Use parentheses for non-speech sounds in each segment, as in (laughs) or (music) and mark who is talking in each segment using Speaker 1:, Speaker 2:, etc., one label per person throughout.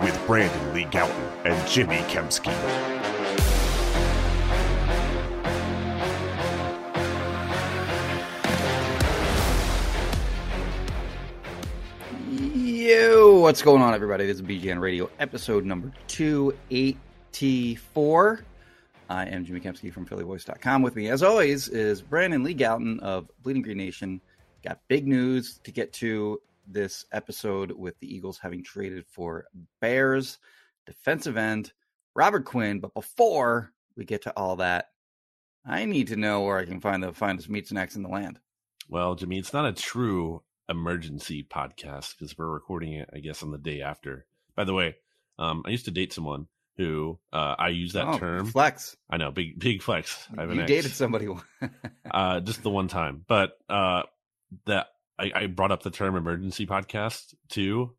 Speaker 1: with Brandon Lee Gowton and Jimmy Kempski.
Speaker 2: Yo, what's going on, everybody? This is BGN Radio, episode number 284. I am Jimmy Kempski from PhillyVoice.com. With me, as always, is Brandon Lee Gowton of Bleeding Green Nation. Got big news to get to this episode with the Eagles having traded for Bears defensive end Robert Quinn. But before we get to all that, I need to know where I can find the finest meat snacks in the land.
Speaker 3: Well, Jimmy, it's not a true emergency podcast because we're recording it, I guess, on the day after. By the way, um, I used to date someone who uh, I use that
Speaker 2: Oh,
Speaker 3: term.
Speaker 2: flex.
Speaker 3: I know, big big flex. I have
Speaker 2: You dated somebody. (laughs)
Speaker 3: uh, just the one time, but uh, that I, I brought up the term emergency podcast too,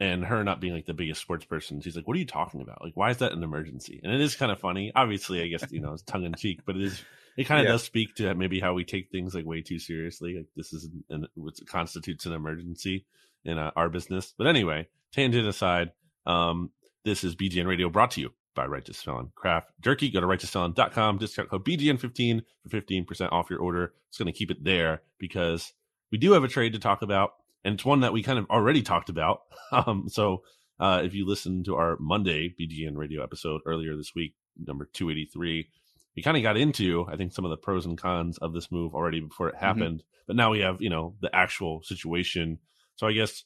Speaker 3: and her not being like the biggest sports person, she's like, "What are you talking about? Like, why is that an emergency?" And it is kind of funny. Obviously, I guess you know it's tongue in cheek, but it is. It kind of
Speaker 2: Yeah.
Speaker 3: does speak to maybe how we take things like way too seriously. Like this is an, what constitutes an emergency in uh, our business. But anyway, tangent aside, um, this is BGN Radio brought to you by Righteous Felon Craft Jerky. Go to righteousfelon.com, discount code BGN15 for 15% off your order. It's going to keep it there because we do have a trade to talk about, and it's one that we kind of already talked about. (laughs) Um, so uh, if you listen to our Monday BGN Radio episode earlier this week, number 283, we kind of got into, I think, some of the pros and cons of this move already before it happened. But now we have, you know, the actual situation. So I guess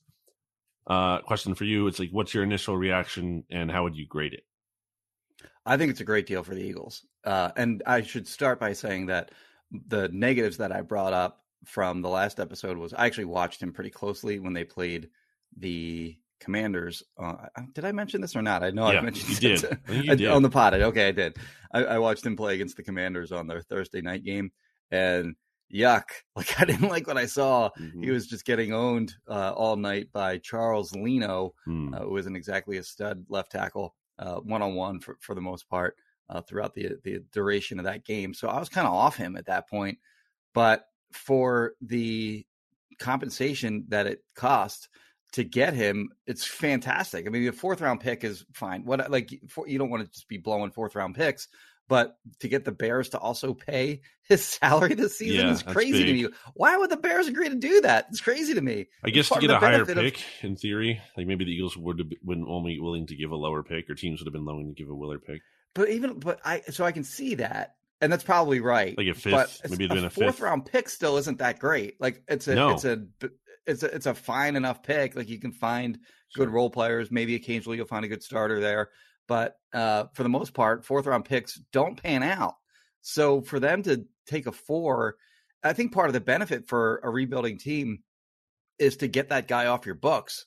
Speaker 3: uh question for you it's like what's your initial reaction and how would you grade it
Speaker 2: I think it's a great deal for the Eagles. Uh, and I should start by saying that the negatives that I brought up from the last episode was I actually watched him pretty closely when they played the Commanders. Uh, did I mention this or not? I know
Speaker 3: Yeah,
Speaker 2: I mentioned
Speaker 3: you did. I (laughs) you
Speaker 2: I-
Speaker 3: did.
Speaker 2: on the pod. Okay, I did. I, I watched him play against the Commanders on their Thursday night game, and yuck! (laughs) Like I didn't like what I saw.
Speaker 3: Mhm.
Speaker 2: He was just getting owned uh, all night by Charles Leno,
Speaker 3: Hmm.
Speaker 2: uh, who isn't exactly a stud left tackle, one on one for for the most part uh, throughout the the duration of that game. So I was kind of off him at that point, but for the compensation that it cost to get him, it's fantastic. I mean, the fourth round pick is fine. What like for, you don't want to just be blowing fourth round picks. But to get the Bears to also pay (laughs) his salary this season
Speaker 3: Yeah,
Speaker 2: is crazy to me. Why would the Bears agree to do that? It's crazy to me.
Speaker 3: I guess to get a higher
Speaker 2: benefit of-
Speaker 3: pick, in theory, like maybe the Eagles would have been only willing to give a lower pick, or teams would have been willing to give a lower pick,
Speaker 2: But even but I so I can see that, and that's probably right.
Speaker 3: like a fifth,
Speaker 2: it's-
Speaker 3: maybe
Speaker 2: a
Speaker 3: a
Speaker 2: fourth
Speaker 3: fifth.
Speaker 2: round pick still isn't that great. Like it's a
Speaker 3: No.
Speaker 2: it's a it's a it's a fine enough pick. Like you can find good role players. Maybe occasionally you'll find a good starter there, but uh, for the most part, fourth round picks don't pan out. So for them to take a four, I think part of the benefit for a rebuilding team is to get that guy off your books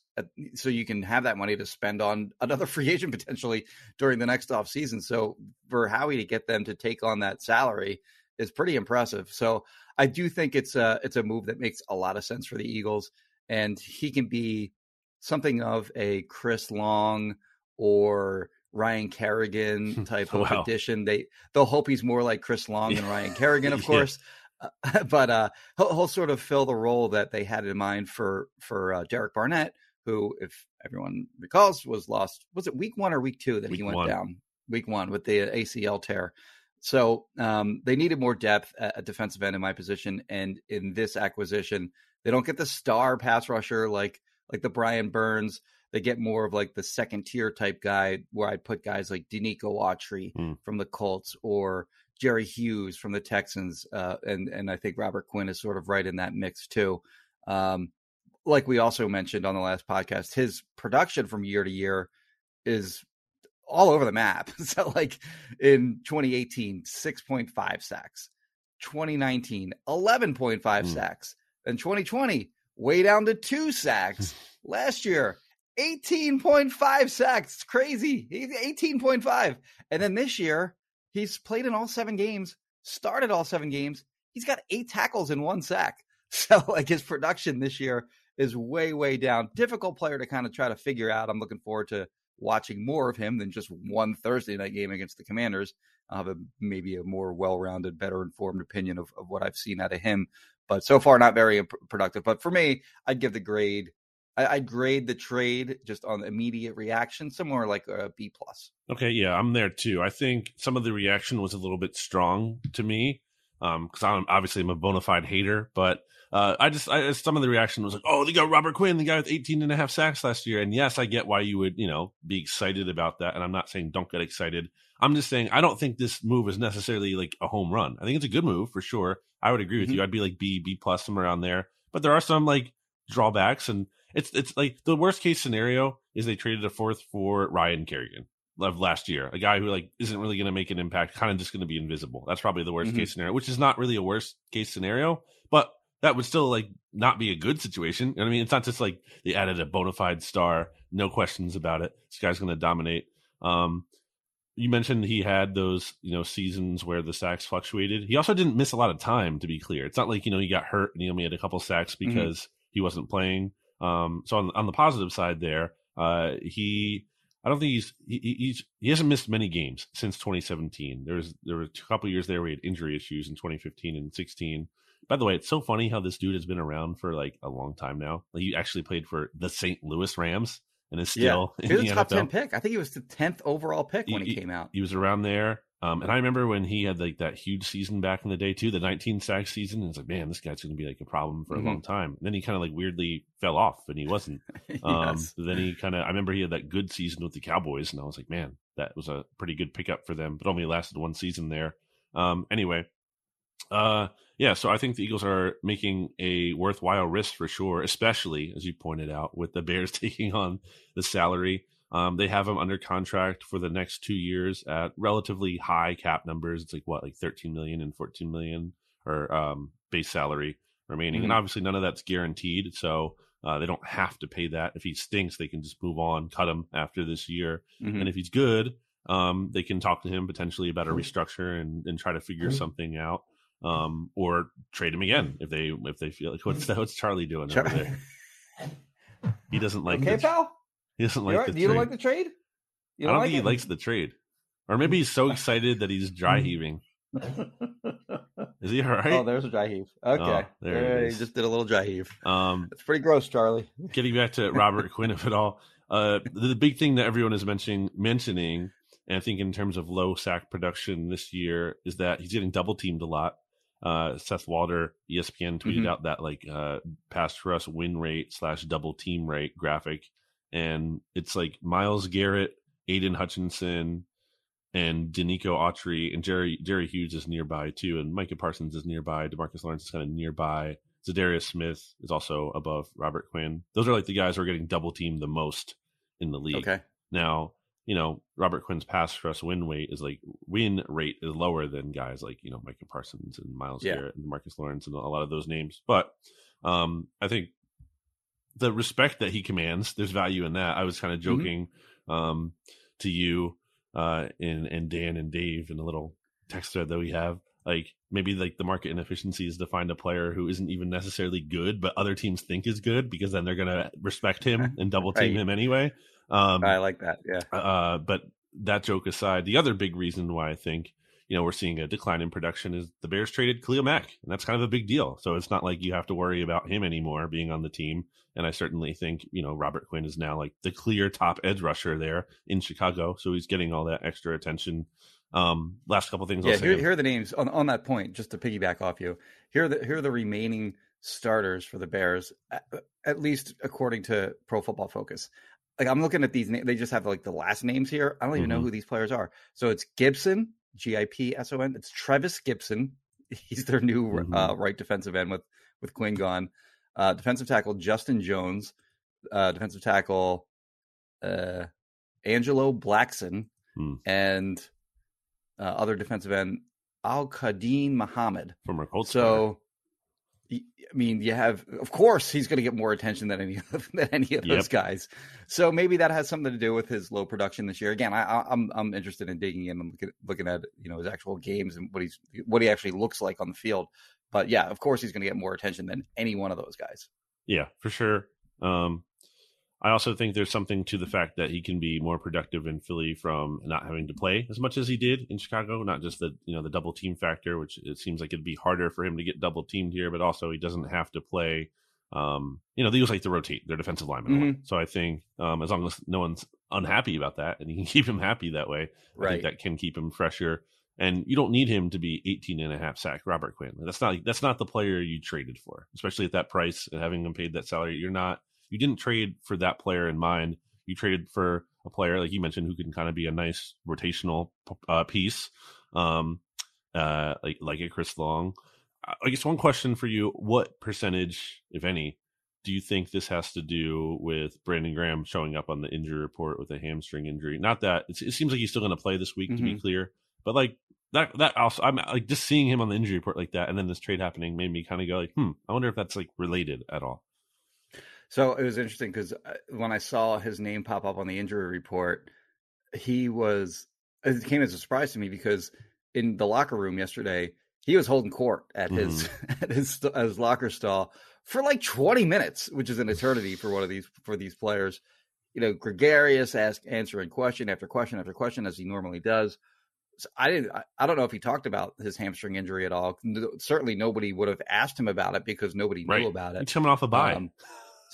Speaker 2: so you can have that money to spend on another (laughs) free agent potentially during the next off season. So for Howie to get them to take on that salary is pretty impressive. So I do think it's a it's a move that makes a lot of sense for the Eagles, and he can be something of a Chris Long or Ryan Kerrigan type (laughs) of
Speaker 3: Wow.
Speaker 2: addition. They they'll hope he's more like Chris Long than Ryan (laughs) Kerrigan, of
Speaker 3: Yeah.
Speaker 2: course. Uh, but uh, he'll, he'll sort of fill the role that they had in mind for for uh, Derek Barnett, who, if everyone recalls, was lost. Was it week one or week two that he went
Speaker 3: one.
Speaker 2: down? Week one with the ACL tear. So um, they needed more depth at, defensive end in my position, and in this acquisition, they don't get the star pass rusher like like the Brian Burns. They get more of like the second tier type guy, where I'd put guys like Denico Autry
Speaker 3: Hmm.
Speaker 2: from the Colts or Jerry Hughes from the Texans, uh, and and I think Robert Quinn is sort of right in that mix too. Um, like we also mentioned on the last podcast, his production from year to year is all over the map. (laughs) so, like in 2018, 6.5 sacks, 2019, 11.5 mm. sacks, and 2020, way down to two sacks. (laughs) Last year, 18.5 sacks. It's crazy. He's 18.5. And then this year, he's played in all seven games, started all seven games. He's got eight tackles and one sack. (laughs) So, like, his production this year is way, way down. Difficult player to kind of try to figure out. I'm looking forward to watching more of him than just one Thursday night game against the Commanders. I'll have a, maybe a more well rounded, better informed opinion of, of what I've seen out of him. But so far, not very productive. But for me, I'd give the grade. I, I'd grade the trade just on immediate reaction, somewhere like a B plus.
Speaker 3: Okay, yeah, I'm there too. I think some of the reaction was a little bit strong to me because um, I'm obviously I'm a bona fide hater, but uh, I just I, some of the reaction was like, oh, they got Robert Quinn, the guy with 18 and a half sacks last year. And yes, I get why you would, you know, be excited about that. And I'm not saying don't get excited. I'm just saying I don't think this move is necessarily like a home run. I think it's a good move for sure. I would agree with mm-hmm. you. I'd be like B, B plus somewhere around there. But there are some like drawbacks, and it's it's like the worst case scenario is they traded a fourth for Ryan Kerrigan of last year, a guy who like isn't really going to make an impact, kind of just going to be invisible. That's probably the worst mm-hmm. case scenario, which is not really a worst case scenario, but that would still like not be a good situation. You know I mean, it's not just like they added a bona fide star, no questions about it. This guy's going to dominate. Um, you mentioned he had those, you know, seasons where the sacks fluctuated. He also didn't miss a lot of time, to be clear. It's not like you know he got hurt and he only had a couple sacks mm-hmm. because mm-hmm. he wasn't playing. Um, so on on the positive side, there, uh, he I don't think he's he, he's he hasn't missed many games since 2017. There was there were a couple years there where he had injury issues in 2015 and 16. By the way, it's so funny how this dude has been around for like a long time now. Like he actually played for the St. Louis Rams and is still (laughs)
Speaker 2: yeah. he was a top NFL. ten pick. I think he was the tenth overall pick when he, he, came out.
Speaker 3: He was around there. Um, and I remember when he had like that huge season back in the day too, the 19 sack season. And it's like, man, this guy's going to be like a problem for mm-hmm. a long time. And then he kind of like weirdly fell off, and he wasn't. (laughs) Um, yes. Then he kind of, I remember he had that good season with the Cowboys, and I was like, man, that was a pretty good pickup for them, but only lasted one season there. Um, anyway, uh, yeah, so I think the Eagles are making a worthwhile risk for sure, especially as you pointed out with the Bears (laughs) taking on the salary. Um, they have him under contract for the next two years at relatively high cap numbers. It's like what, like 13 million and 14 million or um, base salary remaining. Mm-hmm. And obviously, none of that's guaranteed. So uh, they don't have to pay that. If he stinks, they can just move on, cut him after this year. Mm-hmm. And if he's good, um, they can talk to him potentially about a mm-hmm. restructure and, and try to figure mm-hmm. something out um, or trade him again if they if they feel like what's that, what's Charlie doing Char- over there? (laughs) He doesn't like
Speaker 2: okay,
Speaker 3: the,
Speaker 2: pal.
Speaker 3: He doesn't like the.
Speaker 2: You
Speaker 3: don't
Speaker 2: like the trade?
Speaker 3: I don't like think it? he likes the trade, or maybe he's so excited that he's dry heaving. (laughs) is he all right?
Speaker 2: Oh, there's a dry heave. Okay, oh, there, there he just did a little dry heave. Um, it's pretty gross, Charlie. (laughs)
Speaker 3: Getting back to Robert Quinn, if at all, uh, the, the big thing that everyone is mentioning mentioning, and I think in terms of low sack production this year, is that he's getting double teamed a lot uh, Seth Walder, ESPN tweeted mm-hmm. out that like uh, pass for us win rate slash double team rate graphic, and it's like Myles Garrett, Aidan Hutchinson, and Denico Autry, and Jerry Jerry Hughes is nearby too, and Micah Parsons is nearby. DeMarcus Lawrence is kind of nearby. Za'Darius Smith is also above Robert Quinn. Those are like the guys who are getting double teamed the most in the league.
Speaker 2: Okay.
Speaker 3: Now you know, Robert Quinn's pass rush win rate is like win rate is lower than guys like, you know, Micah Parsons and Myles yeah. Garrett and Marcus Lawrence and a lot of those names. But um, I think the respect that he commands, there's value in that. I was kind of mm-hmm. joking mm-hmm. um, to you uh, and, and Dan and Dave in a little text thread that we have. Like maybe like the market inefficiency is to find a player who isn't even necessarily good, but other teams think is good because then they're going to respect him (laughs) and double team right. him anyway.
Speaker 2: Um, I like that. Yeah.
Speaker 3: Uh, but that joke aside, the other big reason why I think you know we're seeing a decline in production is the Bears traded Khalil Mack, and that's kind of a big deal. So it's not like you have to worry about him anymore being on the team. And I certainly think you know Robert Quinn is now like the clear top edge rusher there in Chicago, so he's getting all that extra attention. Um, last couple things.
Speaker 2: Yeah, here, here, are the names on, on that point. Just to piggyback off you, here are the here are the remaining starters for the Bears, at, at least according to Pro Football Focus like I'm looking at these names, they just have like the last names here. I don't even mm-hmm. know who these players are. So it's Gipson, G I P S O N. It's Trevis Gipson. (laughs) He's their new mm-hmm. uh, right defensive end with with Quinn gone. Uh, defensive tackle Justin Jones, uh, defensive tackle uh, Angelo Blackson
Speaker 3: Hmm.
Speaker 2: and uh, other defensive end Al-Quadin Muhammad.
Speaker 3: From our Colts.
Speaker 2: So, I mean, you have, of course, he's going to get more attention than any (laughs) than any of those
Speaker 3: Yep.
Speaker 2: guys. So maybe that has something to do with his low production this year. Again, I, I, I'm I'm interested in digging in and looking, looking at you know his actual games and what he's what he actually looks like on the field. But yeah, of course, he's going to get more attention than any one of those guys.
Speaker 3: Yeah, for sure. Um, I also think there's something to the fact that he can be more productive in Philly from not having to play as much as he did in Chicago. Not just the you know the double team factor, which it seems like it'd be harder for him to get double teamed here, but also he doesn't have to play. Um, you know, they usually like to rotate their defensive linemen.
Speaker 2: Mm-hmm.
Speaker 3: So I think um, as long as no one's unhappy about that, and you can (laughs) keep him happy that way, I think that can keep him fresher. And you don't need him to be 18 and a half sack Robert Quinn. That's not that's not the player you traded for, especially at that price and having him paid that salary. You're not you didn't trade for that player in mind. You traded for a player like you mentioned who can kind of be a nice rotational uh, piece, um, uh, like like a Chris Long. I guess one question for you: What percentage, if any, do you think this has to do with Brandon Graham showing up on the injury report with a hamstring injury? Not that it's, it seems like he's still going to play this week, to be clear, but like that that also I'm like just seeing him on the injury report like that, and then this trade happening made me kind of go like, hmm, I wonder if that's like related at all.
Speaker 2: So it was interesting because uh, when I saw his name pop up on the injury report, he was uh, it came as a surprise to me because in the locker room yesterday, he was holding court at his mm-hmm. (laughs) at his at his locker stall for like 20 minutes, which is an eternity for one of these for these players. You know, gregarious, ask answering question after question after question as he normally does. So I didn't. I, I don't know if he talked about his hamstring injury at all. No- Certainly, nobody would have asked him about it because nobody
Speaker 3: Right.
Speaker 2: knew about it.
Speaker 3: He's coming off a bye.
Speaker 2: Um,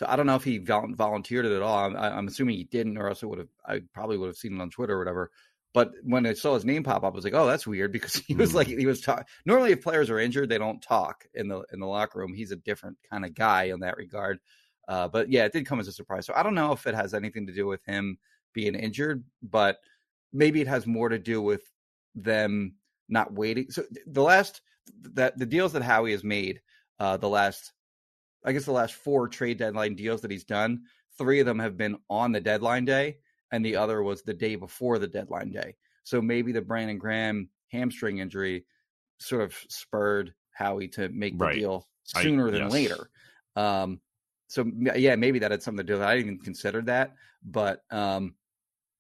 Speaker 2: so I don't know if he volunteered it at all. I'm, I'm assuming he didn't, or else I would have. I probably would have seen it on Twitter or whatever. But when I saw his name pop up, I was like, "Oh, that's weird," because he was
Speaker 3: Hmm.
Speaker 2: like he was talking. Normally, if players are injured, they don't talk in the in the locker room. He's a different kind of guy in that regard. Uh, but yeah, it did come as a surprise. So I don't know if it has anything to do with him being injured, but maybe it has more to do with them not waiting. So the last that the deals that Howie has made, uh, the last I guess the last four trade deadline deals that he's done, three of them have been on the deadline day, and the other was the day before the deadline day. So maybe the Brandon Graham hamstring injury sort of spurred Howie to make the
Speaker 3: Right.
Speaker 2: deal
Speaker 3: I-
Speaker 2: sooner than
Speaker 3: yes.
Speaker 2: later. Um, so yeah, maybe that had something to do with it. I didn't even consider that, but um,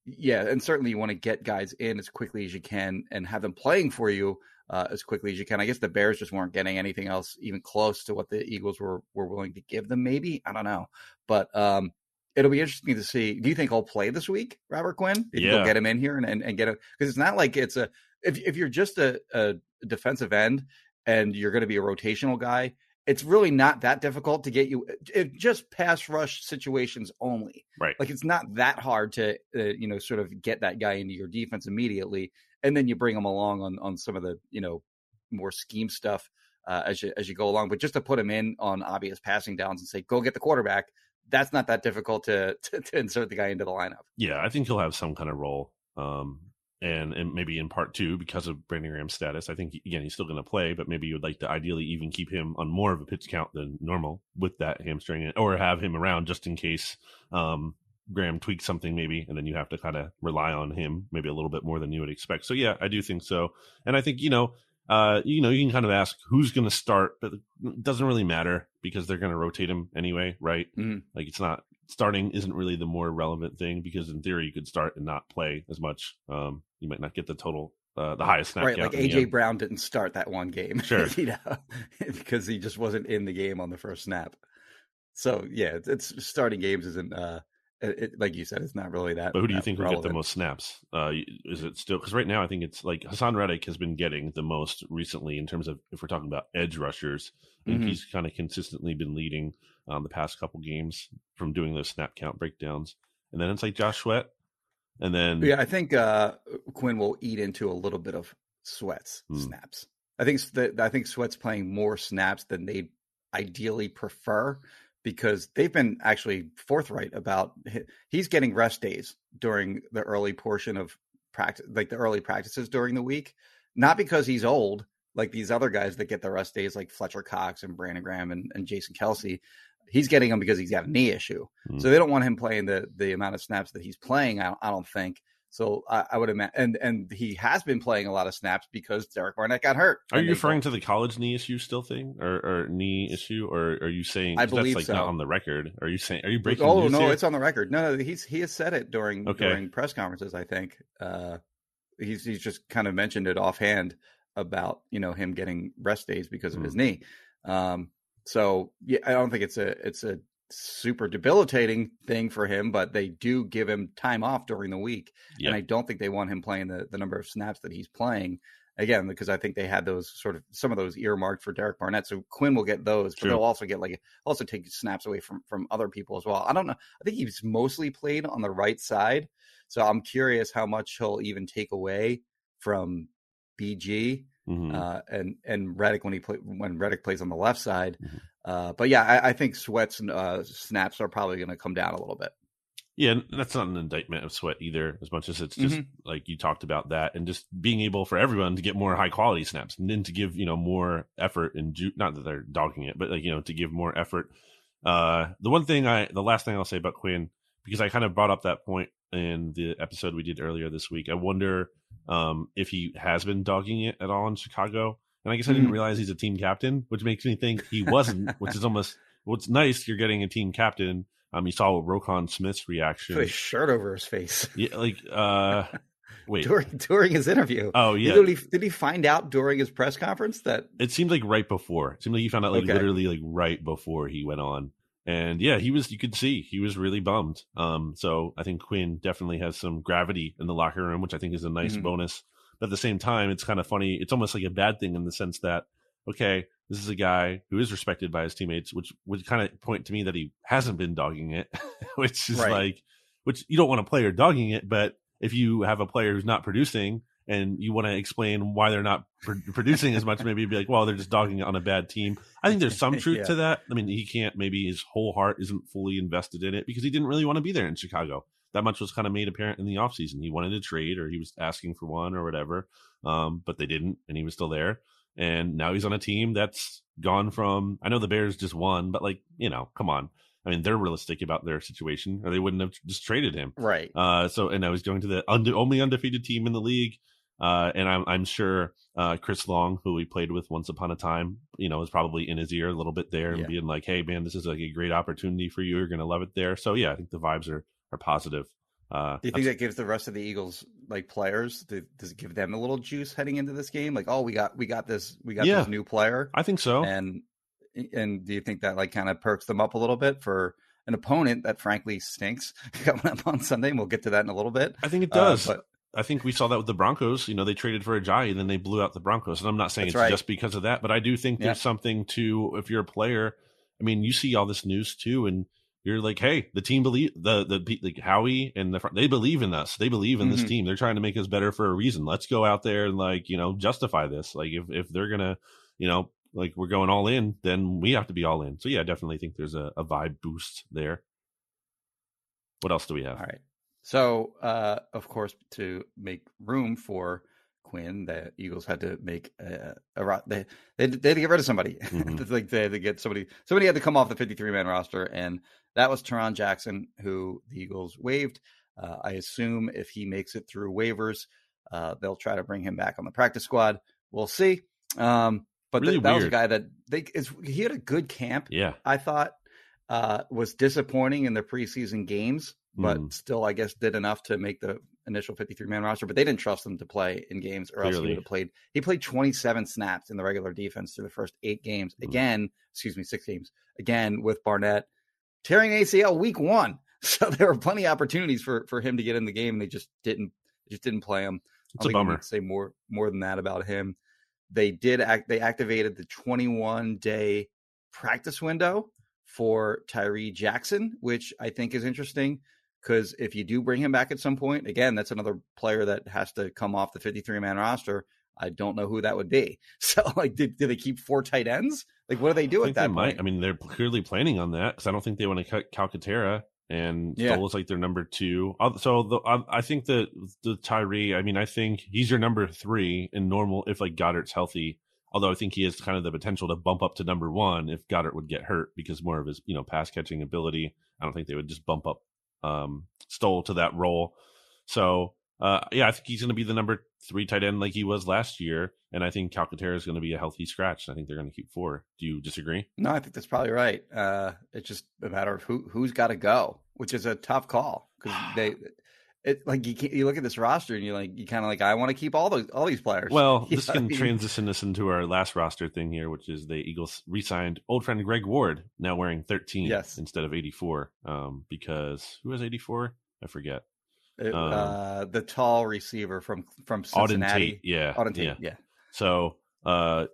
Speaker 2: yeah, and certainly you want to get guys in as quickly as you can and have them playing for you uh, as quickly as you can. I guess the Bears just weren't getting anything else even close to what the Eagles were were willing to give them. Maybe I don't know, but um, it'll be interesting to see. Do you think he'll play this week, Robert Quinn? Do you think
Speaker 3: Yeah.
Speaker 2: they'll get him in here and, and, and get him because it's not like it's a if if you're just a, a defensive end and you're going to be a rotational guy. It's really not that difficult to get you it, just pass rush situations only
Speaker 3: right.
Speaker 2: like it's not that hard to uh, you know sort of get that guy into your defense immediately and then you bring him along on on some of the you know more scheme stuff uh, as you as you go along but just to put him in on obvious passing downs and say go get the quarterback that's not that difficult to (laughs) to, to insert the guy into the lineup
Speaker 3: yeah, I think he'll have some kind of role. Um, and, and maybe in part two, because of Brandon Graham's status, I think again he's still going to play, but maybe you would like to ideally even keep him on more of a pitch count than normal with that hamstring, or have him around just in case um, Graham tweaks something, maybe, and then you have to kind of rely on him maybe a little bit more than you would expect. So yeah, I do think so, and I think you know, uh, you know, you can kind of ask who's going to start, but it doesn't really matter because they're going to rotate him anyway, right?
Speaker 2: Mhm.
Speaker 3: Like it's not starting isn't really the more relevant thing because in theory you could start and not play as much. Um, you might not get the total, uh, the highest snap
Speaker 2: right like aj brown didn't start that one game (laughs)
Speaker 3: Sure.
Speaker 2: you know (laughs) because he just wasn't in the game on the first snap so yeah it's, it's starting games isn't uh it, like you said it's not really that
Speaker 3: But who do you think will get the most snaps? Uh, is it still because right now I think it's like Haason Reddick has been getting the most recently in terms of if we're talking about edge rushers. I think
Speaker 2: Mhm.
Speaker 3: he's kind of consistently been leading um, the past couple games from doing those snap count breakdowns, and then it's like Josh Sweat, and then
Speaker 2: Yeah, I think uh, Quinn will eat into a little bit of Sweat's
Speaker 3: Hmm.
Speaker 2: snaps. I think that I think Sweat's playing more snaps than they ideally prefer because they've been actually forthright about he's getting rest days during the early portion of practice, like the early practices during the week, not because he's old like these other guys that get the rest days, like Fletcher Cox and Brandon Graham and, and Jason Kelce. he's getting them because he's got a knee issue.
Speaker 3: Mm.
Speaker 2: So they don't want him playing the the amount of snaps that he's playing. I, I don't think. So I, I would imagine, and and he has been playing a lot of snaps because Derek Barnett got hurt.
Speaker 3: Are you referring to the college knee issue still thing, or, or knee issue, or are you saying
Speaker 2: I believe
Speaker 3: that's like not on the record? Are you saying are you breaking?
Speaker 2: Oh no,
Speaker 3: here?
Speaker 2: it's on the record. No, no, he's he has said it during
Speaker 3: Okay.
Speaker 2: during press conferences. I think uh, he's he's just kind of mentioned it offhand about you know him getting rest days because of his
Speaker 3: Mm.
Speaker 2: knee. Um, so yeah, I don't think it's a it's a super debilitating thing for him, but they do give him time off during the week,
Speaker 3: Yeah.
Speaker 2: and I don't think they want him playing the the number of snaps that he's playing. Again, because I think they had those sort of some of those earmarked for Derek Barnett, so Quinn will get those, but
Speaker 3: True.
Speaker 2: they'll also get like also take snaps away from from other people as well. I don't know. I think he's mostly played on the right side, so I'm curious how much he'll even take away from BG
Speaker 3: Mhm.
Speaker 2: uh, and and Reddick when he play when Reddick plays on the left side.
Speaker 3: Mhm.
Speaker 2: Uh, but yeah, I, I think Sweat's and uh, snaps are probably going to come down a little bit.
Speaker 3: Yeah, that's not an indictment of sweat either, as much as it's just
Speaker 2: Mm-hmm.
Speaker 3: like you talked about that, and just being able for everyone to get more high quality snaps, and then to give you know more effort and ju- not that they're dogging it, but like you know to give more effort. Uh, the one thing I, the last thing I'll say about Quinn, because I kind of brought up that point in the episode we did earlier this week. I wonder um, if he has been dogging it at all in Chicago, and I guess I didn't
Speaker 2: Mhm.
Speaker 3: realize he's a team captain, which makes me think he wasn't, which is almost what's nice. You're getting a team captain. Um, you saw Roquan Smith's reaction.
Speaker 2: Put a shirt over his face
Speaker 3: Yeah, like uh (laughs) wait.
Speaker 2: during during his interview.
Speaker 3: Oh
Speaker 2: He
Speaker 3: yeah.
Speaker 2: literally- did he find out during his press conference that
Speaker 3: It seemed like right before. It seemed like he found out like
Speaker 2: Okay.
Speaker 3: literally like right before he went on. And yeah, he was you could see he was really bummed. Um so I think Quinn definitely has some gravity in the locker room, which I think is a nice
Speaker 2: Mhm.
Speaker 3: bonus. But at the same time, it's kind of funny. It's almost like a bad thing in the sense that okay, this is a guy who is respected by his teammates, which would kind of point to me that he hasn't been dogging it, (laughs) which is
Speaker 2: Right.
Speaker 3: like which you don't want a player dogging it, but if you have a player who's not producing and you want to explain why they're not pr- producing as much, maybe be like, well, they're just dogging it on a bad team. I think there's some (laughs) truth
Speaker 2: Yeah.
Speaker 3: to that. I mean, he can't, maybe his whole heart isn't fully invested in it because he didn't really want to be there in Chicago. That much was kind of made apparent in the offseason. He wanted to trade or he was asking for one or whatever, um, but they didn't, and he was still there. And now he's on a team that's gone from, I know the Bears just won, but like, you know, come on. I mean, they're realistic about their situation or they wouldn't have just traded him.
Speaker 2: right?
Speaker 3: Uh, so and I was going to the unde- only undefeated team in the league. Uh, and I'm I'm sure uh, Chris Long, who we played with once upon a time, you know, is probably in his ear a little bit there and being like, "Hey, man, this is like a great opportunity for you. You're going to love it there." So yeah, I think the vibes are are positive. Uh,
Speaker 2: Do you think that gives the rest of the Eagles like players? do- Does it give them a little juice heading into this game? Like, oh, we got we got this we got
Speaker 3: Yeah.
Speaker 2: this new player,
Speaker 3: I think so.
Speaker 2: and and do you think that like kind of perks them up a little bit for an opponent that frankly stinks (laughs) coming up on Sunday? And we'll get to that in a little bit.
Speaker 3: I think it
Speaker 2: Uh,
Speaker 3: does.
Speaker 2: but
Speaker 3: I think we saw that with the Broncos. You know, they traded for a Ajayi and then they blew out the Broncos. And I'm not saying
Speaker 2: That's
Speaker 3: it's
Speaker 2: right.
Speaker 3: just because of that, but I do think
Speaker 2: Yeah.
Speaker 3: there's something to if you're a player. I mean, you see all this news too, and you're like, hey, the team believe the the like Howie and the front, they believe in us. They believe in this
Speaker 2: Mhm.
Speaker 3: team. They're trying to make us better for a reason. Let's go out there and like you know justify this. Like if if they're gonna, you know, like we're going all in, then we have to be all in. So yeah, I definitely think there's a, a vibe boost there. What else do we have?
Speaker 2: All right. So, uh, of course, to make room for Quinn, the Eagles had to make a, a they, they they had to get rid of somebody. (laughs)
Speaker 3: Mhm.
Speaker 2: like they had to get somebody. Somebody had to come off the 53 man roster, and that was Tarron Jackson, who the Eagles waived. Uh, I assume if he makes it through waivers, uh, they'll try to bring him back on the practice squad. We'll see. Um, but
Speaker 3: Really
Speaker 2: th- that was a guy that they is he had a good camp.
Speaker 3: Yeah.
Speaker 2: I thought uh, was disappointing in the preseason games, but
Speaker 3: Mm.
Speaker 2: still, I guess, did enough to make the initial 53 man roster. But they didn't trust him to play in games, or else he would have played. He played 27 snaps in the regular defense through the first eight games.
Speaker 3: Mm.
Speaker 2: Again, excuse me, six games. Again with Barnett tearing ACL week one, (laughs) so there were plenty of opportunities for for him to get in the game. They just didn't just didn't play him.
Speaker 3: It's
Speaker 2: I
Speaker 3: a bummer.
Speaker 2: to Say more more than that about him. They did act. They activated the 21 day practice window for Tyree Jackson, which I think is interesting because if you do bring him back at some point, again, that's another player that has to come off the 53 man roster. I don't know who that would be. (laughs) So, like, did, did they keep four tight ends? Like, what do they do
Speaker 3: I
Speaker 2: at that
Speaker 3: might. I mean, they're clearly planning on that because I don't think they want to cut Calcaterra and
Speaker 2: Yeah.
Speaker 3: Stoll is like their number two. So the, I, I think that the Tyree. I mean, I think he's your number three in normal if like Goedert's healthy. Although I think he has kind of the potential to bump up to number one if Goedert would get hurt because more of his you know pass catching ability. I don't think they would just bump up um, Stoll to that role. So uh, yeah, I think he's going to be the number three tight end like he was last year, and I think Calcaterra is going to be a healthy scratch. I think they're going to keep four. Do you disagree?
Speaker 2: No, I think that's probably right. Uh, it's just a matter of who who's got to go, which is a tough call because (sighs) they. It like you you look at this roster and you like you kind of like I want to keep all those all these players.
Speaker 3: Well, (laughs) this can transition us into our last roster thing here, which is the Eagles re-signed old friend Greg Ward, now wearing 13
Speaker 2: yes.
Speaker 3: instead of 84. Um, because who has 84? I forget.
Speaker 2: It, um, uh, the tall receiver from from Cincinnati.
Speaker 3: Auden Tate, yeah,
Speaker 2: Auden Tate,
Speaker 3: yeah.
Speaker 2: yeah.
Speaker 3: So uh,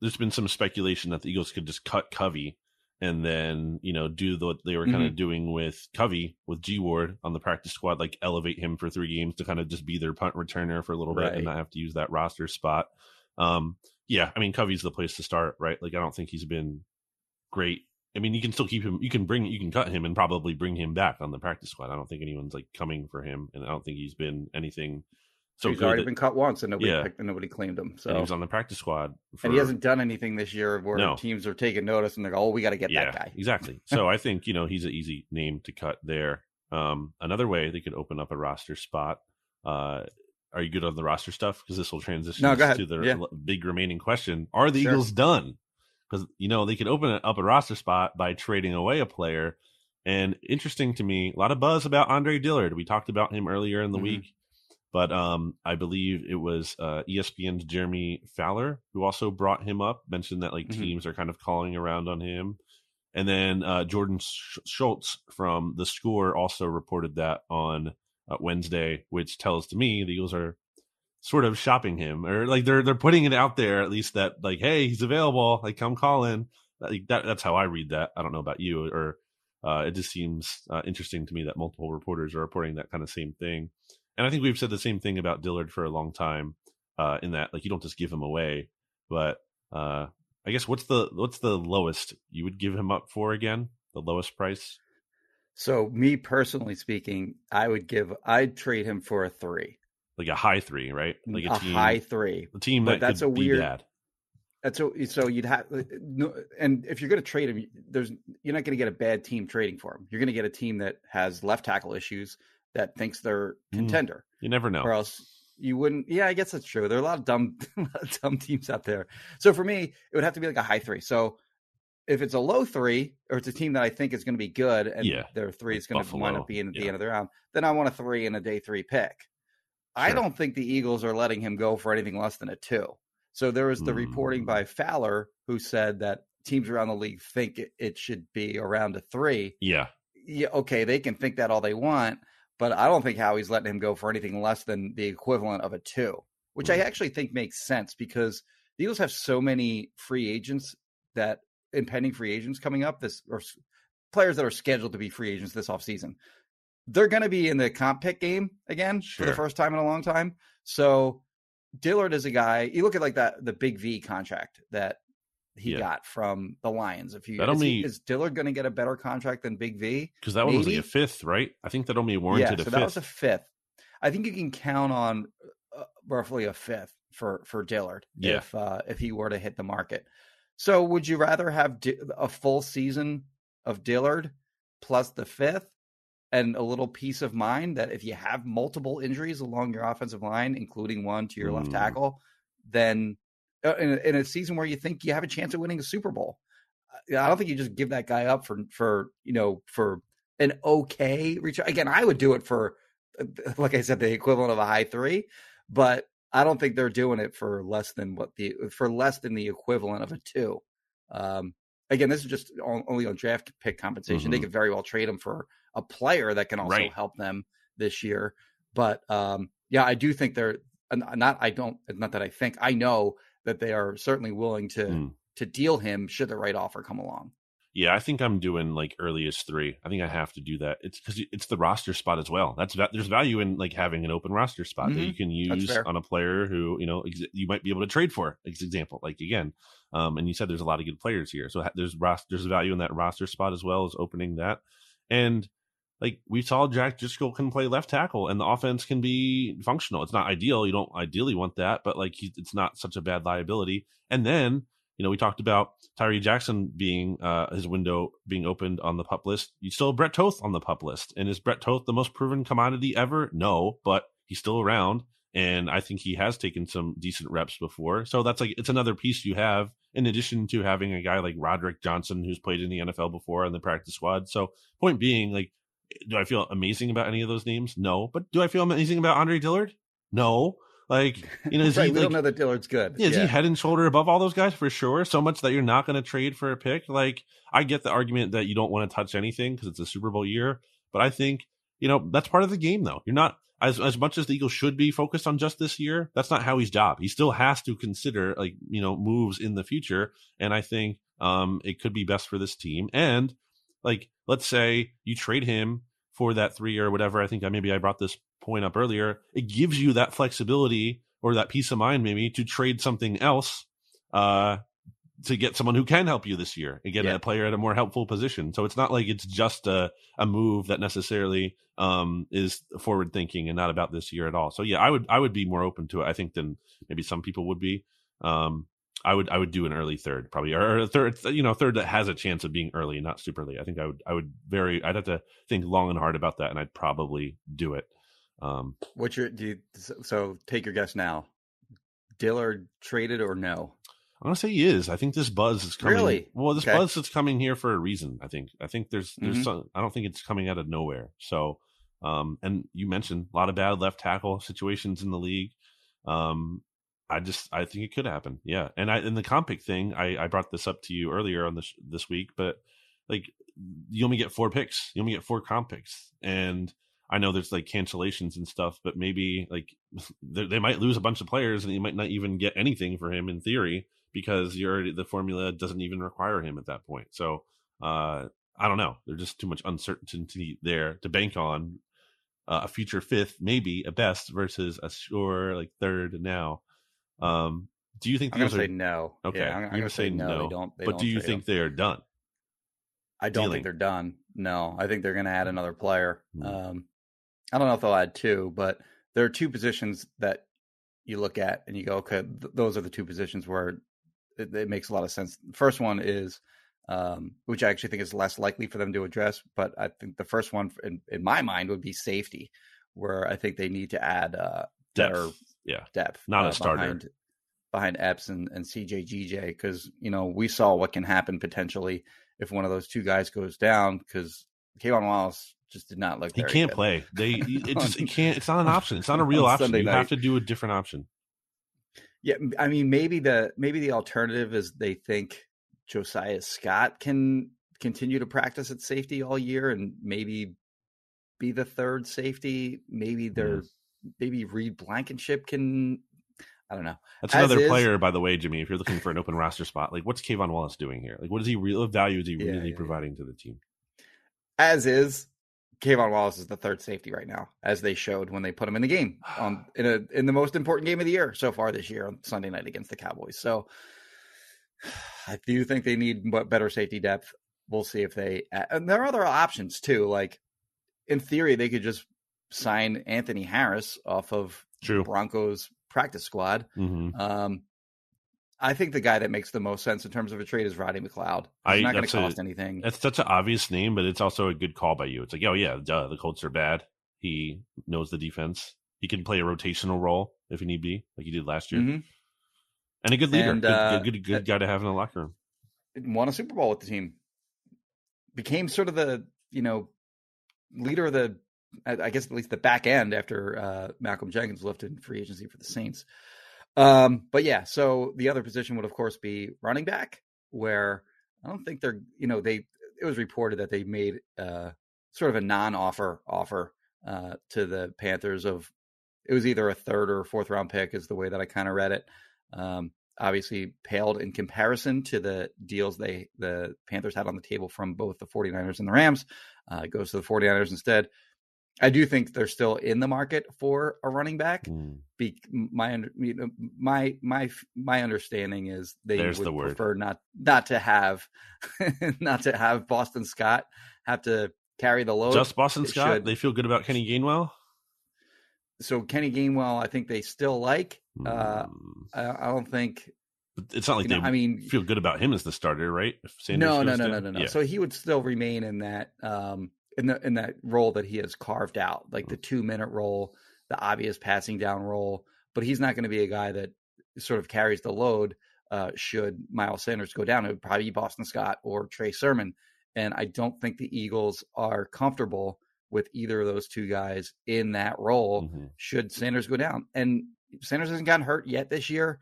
Speaker 3: there's been some speculation that the Eagles could just cut Covey and then you know do what they were kind
Speaker 2: Mhm.
Speaker 3: of doing with Covey with G Ward on the practice squad, like elevate him for three games to kind of just be their punt returner for a little bit
Speaker 2: Right.
Speaker 3: and not have to use that roster spot. Um, yeah, I mean Covey's the place to start, right? Like I don't think he's been great. I mean, you can still keep him. You can bring, you can cut him and probably bring him back on the practice squad. I don't think anyone's like coming for him, and I don't think he's been anything so
Speaker 2: he's
Speaker 3: good.
Speaker 2: already
Speaker 3: that-
Speaker 2: been cut once and nobody
Speaker 3: Yeah.
Speaker 2: picked, and nobody claimed him.
Speaker 3: and
Speaker 2: So
Speaker 3: he was on the practice squad, for,
Speaker 2: and he hasn't done anything this year where
Speaker 3: No.
Speaker 2: teams are taking notice and they're like, oh we got to get
Speaker 3: yeah,
Speaker 2: that guy.
Speaker 3: exactly. (laughs) So I think you know he's an easy name to cut there. Um, another way they could open up a roster spot. Uh, are you good on the roster stuff? Because this will transition
Speaker 2: No,
Speaker 3: to the
Speaker 2: Yeah.
Speaker 3: big remaining question: Are the
Speaker 2: Sure.
Speaker 3: Eagles done? Because you know they could open up a roster spot by trading away a player. And interesting to me, a lot of buzz about Andre Dillard. We talked about him earlier in the
Speaker 2: Mhm.
Speaker 3: week, but um, I believe it was uh, ESPN's Jeremy Fowler who also brought him up. Mentioned that like
Speaker 2: Mhm.
Speaker 3: teams are kind of calling around on him. And then uh, Jordan Schultz from the score also reported that on uh, Wednesday, which tells to me the Eagles are sort of shopping him or like they're they're putting it out there at least that like hey he's available. Like come call in. Like that that's how I read that. I don't know about you or uh, it just seems uh, interesting to me that multiple reporters are reporting that kind of same thing. And I think we've said the same thing about Dillard for a long time uh, in that like you don't just give him away but uh, I guess what's the what's the lowest you would give him up for again? The lowest price?
Speaker 2: So me personally speaking, I would give I'd trade him for a three,
Speaker 3: like a high three right like
Speaker 2: a,
Speaker 3: a, team
Speaker 2: high three.
Speaker 3: a team
Speaker 2: but
Speaker 3: that
Speaker 2: that's a
Speaker 3: be
Speaker 2: weird-
Speaker 3: bad
Speaker 2: That's so so you'd have no, and if you're going to trade him, there's you're not going to get a bad team trading for him. You're going to get a team that has left tackle issues that thinks they're
Speaker 3: Mm.
Speaker 2: contender.
Speaker 3: you never know
Speaker 2: or else you wouldn't. Yeah, I guess that's true. There are a lot of dumb, (laughs) lot of dumb teams out there. So for me, it would have to be like a high three. So if it's a low three, or it's a team that I think is going to be good, and
Speaker 3: Yeah,
Speaker 2: their three is going to wind up being at the
Speaker 3: yeah.
Speaker 2: end of the round, then I want a three and a day three pick. I don't think the Eagles are letting him go for anything less than a two. So there was the reporting
Speaker 3: Mm.
Speaker 2: by Fowler who said that teams around the league think it, it should be around a three
Speaker 3: yeah
Speaker 2: yeah, okay, they can think that all they want, but I don't think Howie's letting him go for anything less than the equivalent of a two, which I
Speaker 3: Mm.
Speaker 2: actually think makes sense because the Eagles have so many free agents that impending free agents coming up, this or players that are scheduled to be free agents this offseason. They're going to be in the comp pick game again for the first time in a long time. So Dillard is a guy. You look at like that the big V contract that he
Speaker 3: Yeah.
Speaker 2: got from the Lions. If you
Speaker 3: That
Speaker 2: is, he-
Speaker 3: only-
Speaker 2: is Dillard going to get a better contract than Big V?
Speaker 3: because that one was like a fifth right I think that only warranted
Speaker 2: yeah,
Speaker 3: a
Speaker 2: so
Speaker 3: fifth
Speaker 2: that was a fifth. I think you can count on uh, roughly a fifth for for Dillard
Speaker 3: Yeah.
Speaker 2: if uh, if he were to hit the market. So would you rather have Di- a full season of Dillard plus the fifth and a little peace of mind that if you have multiple injuries along your offensive line, including one to your left
Speaker 3: Mm.
Speaker 2: tackle, then uh, in, a, in a season where you think you have a chance of winning a Super Bowl, uh, I don't think you just give that guy up for for you know for an okay return. Again, I would do it for (laughs) like I said, the equivalent of a high three, but I don't think they're doing it for less than what the for less than the equivalent of a two. Um, again, this is just on, only on draft pick compensation. They
Speaker 3: Mhm.
Speaker 2: could very well trade him for a player that can also
Speaker 3: Right.
Speaker 2: help them this year. But um, yeah, I do think they're not. I don't. It's not that I think. I know that they are certainly willing to
Speaker 3: Mm.
Speaker 2: to deal him should the right offer come along.
Speaker 3: Yeah, I think I'm doing like earliest three. I think I have to do that. It's because it's the roster spot as well. That's there's value in like having an open roster spot that
Speaker 2: Mhm.
Speaker 3: you can use on a player who you know ex- you might be able to trade for. As example, like again, um, and you said there's a lot of good players here, so ha- there's ros- there's value in that roster spot as well as opening that. And like we saw Jack Driscoll can play left tackle and the offense can be functional. It's not ideal. You don't ideally want that, but like he, it's not such a bad liability. And then, you know, we talked about Tyree Jackson being uh, his window being opened on the pup list. You still have Brett Toth on the pup list. And is Brett Toth the most proven commodity ever? No, but he's still around. And I think he has taken some decent reps before. So that's like, it's another piece you have in addition to having a guy like Roderick Johnson who's played in the NFL before on the practice squad. So, point being, like, do I feel amazing about any of those names? No. But do I feel amazing about Andre Dillard? No. Like, (laughs) you know, is
Speaker 2: right,
Speaker 3: he,
Speaker 2: we
Speaker 3: like,
Speaker 2: don't know that Dillard's good.
Speaker 3: yeah, is he head and shoulder above all those guys for sure? So much that you're not going to trade for a pick. Like, I get the argument that you don't want to touch anything because it's a Super Bowl year, but I think you know that's part of the game, though. You're not as as much as the Eagles should be focused on just this year. That's not how his job. He still has to consider like you know moves in the future, and I think um it could be best for this team. And like, let's say you trade him for that three or whatever. I think I maybe I brought this point up earlier. It gives you that flexibility or that peace of mind maybe to trade something else uh to get someone who can help you this year and get
Speaker 2: Yeah.
Speaker 3: a player at a more helpful position. So it's not like it's just a, a move that necessarily um, is forward thinking and not about this year at all. So yeah, I would I would be more open to it. I think than maybe some people would be. Um, I would I would do an early third probably or a third you know third that has a chance of being early, not super late. I think I would I would very I'd have to think long and hard about that, and I'd probably do it. Um,
Speaker 2: What's your do you, so take your guess now? Dillard traded or no?
Speaker 3: I'm gonna say he is. I think this buzz is coming.
Speaker 2: Really?
Speaker 3: Well, this
Speaker 2: Okay.
Speaker 3: buzz is coming here for a reason. I think. I think there's there's
Speaker 2: Mhm.
Speaker 3: some. I don't think it's coming out of nowhere. So, um, and you mentioned a lot of bad left tackle situations in the league. Um, I just I think it could happen. Yeah, and I in the comp pick thing, I I brought this up to you earlier on this this week, but like you only get four picks. You only get four comp picks, and I know there's like cancellations and stuff, but maybe like (laughs) they, might lose a bunch of players, and you might not even get anything for him in theory because you're already, the formula doesn't even require him at that point. So uh, I don't know. There's just too much uncertainty there to bank on uh, a future fifth, maybe a best versus a sure like third now. Um, do you think
Speaker 2: I'm gonna
Speaker 3: are,
Speaker 2: say no.
Speaker 3: okay?
Speaker 2: Yeah, I'm, I'm gonna
Speaker 3: gonna say no,
Speaker 2: They don't. They
Speaker 3: but
Speaker 2: don't
Speaker 3: do you think
Speaker 2: him.
Speaker 3: they are done?
Speaker 2: I don't
Speaker 3: dealing?
Speaker 2: think they're done. No, I think they're going to add another player.
Speaker 3: Hmm.
Speaker 2: Um, I don't know if they'll add two, but there are two positions that you look at and you go, okay, th- those are the two positions where it, it makes a lot of sense. The first one is, um, which I actually think is less likely for them to address, but I think the first one in, in my mind would be safety, where I think they need to add uh, better.
Speaker 3: Yeah,
Speaker 2: depth,
Speaker 3: Not a
Speaker 2: uh,
Speaker 3: starter.
Speaker 2: behind, behind Epps and, and CJ GJ because you know we saw what can happen potentially if one of those two guys goes down because K'Von Wallace just did not look.
Speaker 3: he can't
Speaker 2: good.
Speaker 3: play. They it just it (laughs) can't. It's not an option. It's not a real option.
Speaker 2: Sunday
Speaker 3: You
Speaker 2: night.
Speaker 3: have to do a different option.
Speaker 2: Yeah, I mean maybe the maybe the alternative is they think Josiah Scott can continue to practice at safety all year and maybe be the third safety. Maybe they're maybe Reed Blankenship can. I don't know.
Speaker 3: That's
Speaker 2: As
Speaker 3: another
Speaker 2: is-
Speaker 3: player, by the way, Jimmy. If you're looking for an open roster spot, like what's K'Von Wallace doing here? Like, what is he real what value is he
Speaker 2: Yeah,
Speaker 3: really
Speaker 2: yeah,
Speaker 3: providing to the team?
Speaker 2: as is K'Von Wallace is the third safety right now, as they showed when they put him in the game on (sighs) in a in the most important game of the year so far this year on Sunday night against the Cowboys. So (sighs) I do think they need better safety depth. We'll see if they and there are other options too. Like in theory, they could just sign Anthony Harris off of
Speaker 3: True.
Speaker 2: Broncos practice squad.
Speaker 3: hmm
Speaker 2: Um, I think the guy that makes the most sense in terms of a trade is Roddy McLeod.
Speaker 3: I-
Speaker 2: He's not going to
Speaker 3: a-
Speaker 2: cost anything.
Speaker 3: That's such an obvious name, but it's also a good call by you. It's like, oh yeah, duh, the Colts are bad. He knows the defense. He can play a rotational role if he need be, like he did last year,
Speaker 2: Mhm.
Speaker 3: and a good leader,
Speaker 2: And,
Speaker 3: good,
Speaker 2: uh,
Speaker 3: good, good, good guy to have in the locker room.
Speaker 2: won a Super Bowl with the team. Became sort of the you know leader of the I guess at least the back end after uh, Malcolm Jenkins lifted in free agency for the Saints. Um, but yeah, so the other position would of course be running back, where I don't think they're you know they it was reported that they made uh, sort of a non-offer offer uh, to the Panthers of it was either a third or fourth round pick is the way that I kind of read it. Um, obviously paled in comparison to the deals they the Panthers had on the table from both the 49ers and the Rams. Uh, it goes to the 49ers instead. I do think they're still in the market for a running back.
Speaker 3: Mm.
Speaker 2: Be, my you know, my my my understanding is they
Speaker 3: There's
Speaker 2: would
Speaker 3: the word.
Speaker 2: prefer not not to have (laughs) not to have Boston Scott have to carry the load.
Speaker 3: Just Boston
Speaker 2: It
Speaker 3: Scott.
Speaker 2: should.
Speaker 3: They feel good about Kenny Gainwell.
Speaker 2: So Kenny Gainwell, I think they still like. Uh,
Speaker 3: Hmm.
Speaker 2: I, I don't think.
Speaker 3: But it's not like they
Speaker 2: know, I mean,
Speaker 3: feel good about him as the starter, right?
Speaker 2: No, no, no, no, no, no.
Speaker 3: Yeah.
Speaker 2: So he would still remain in that um in the in that role that he has carved out, like
Speaker 3: Mm.
Speaker 2: the two minute role, the obvious passing down role. But he's not going to be a guy that sort of carries the load. Uh, should Miles Sanders go down, it would probably be Boston Scott or Trey Sermon, and I don't think the Eagles are comfortable with either of those two guys in that role.
Speaker 3: Mhm.
Speaker 2: Should Sanders go down, and Sanders hasn't gotten hurt yet this year.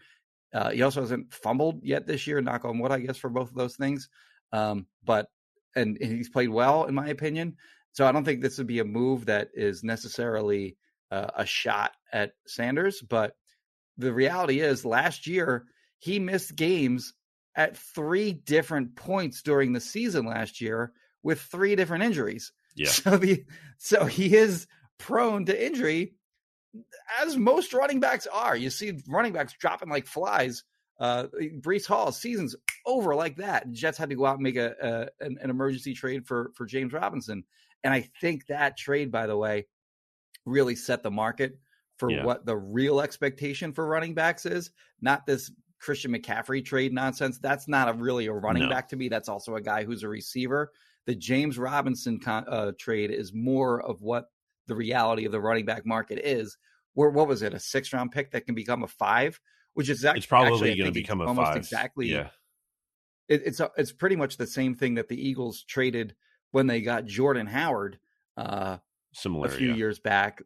Speaker 2: Uh, he also hasn't fumbled yet this year. Knock on wood, I guess, for both of those things. Um, but and, and he's played well, in my opinion. So I don't think this would be a move that is necessarily uh, a shot at Sanders. But the reality is, last year he missed games at three different points during the season last year with three different injuries. (laughs)
Speaker 3: Yeah.
Speaker 2: So the so he is prone to injury, as most running backs are. You see running backs dropping like flies. Uh, Breece Hall season's over like that. Jets had to go out and make a, a an, an emergency trade for for James Robinson, and I think that trade, by the way, really set the market for
Speaker 3: Yeah.
Speaker 2: what the real expectation for running backs is. Not this Christian McCaffrey trade nonsense. That's not a really a running
Speaker 3: No.
Speaker 2: back to me. That's also a guy who's a receiver. The James Robinson con, uh, trade is more of what the reality of the running back market is. Where what was it? A six round pick that can become a five, which is ac-
Speaker 3: It's probably going to become a
Speaker 2: almost
Speaker 3: five.
Speaker 2: exactly
Speaker 3: Yeah.
Speaker 2: It, it's a, it's pretty much the same thing that the Eagles traded when they got Jordan Howard uh,
Speaker 3: Similar.
Speaker 2: a few
Speaker 3: yeah.
Speaker 2: years back.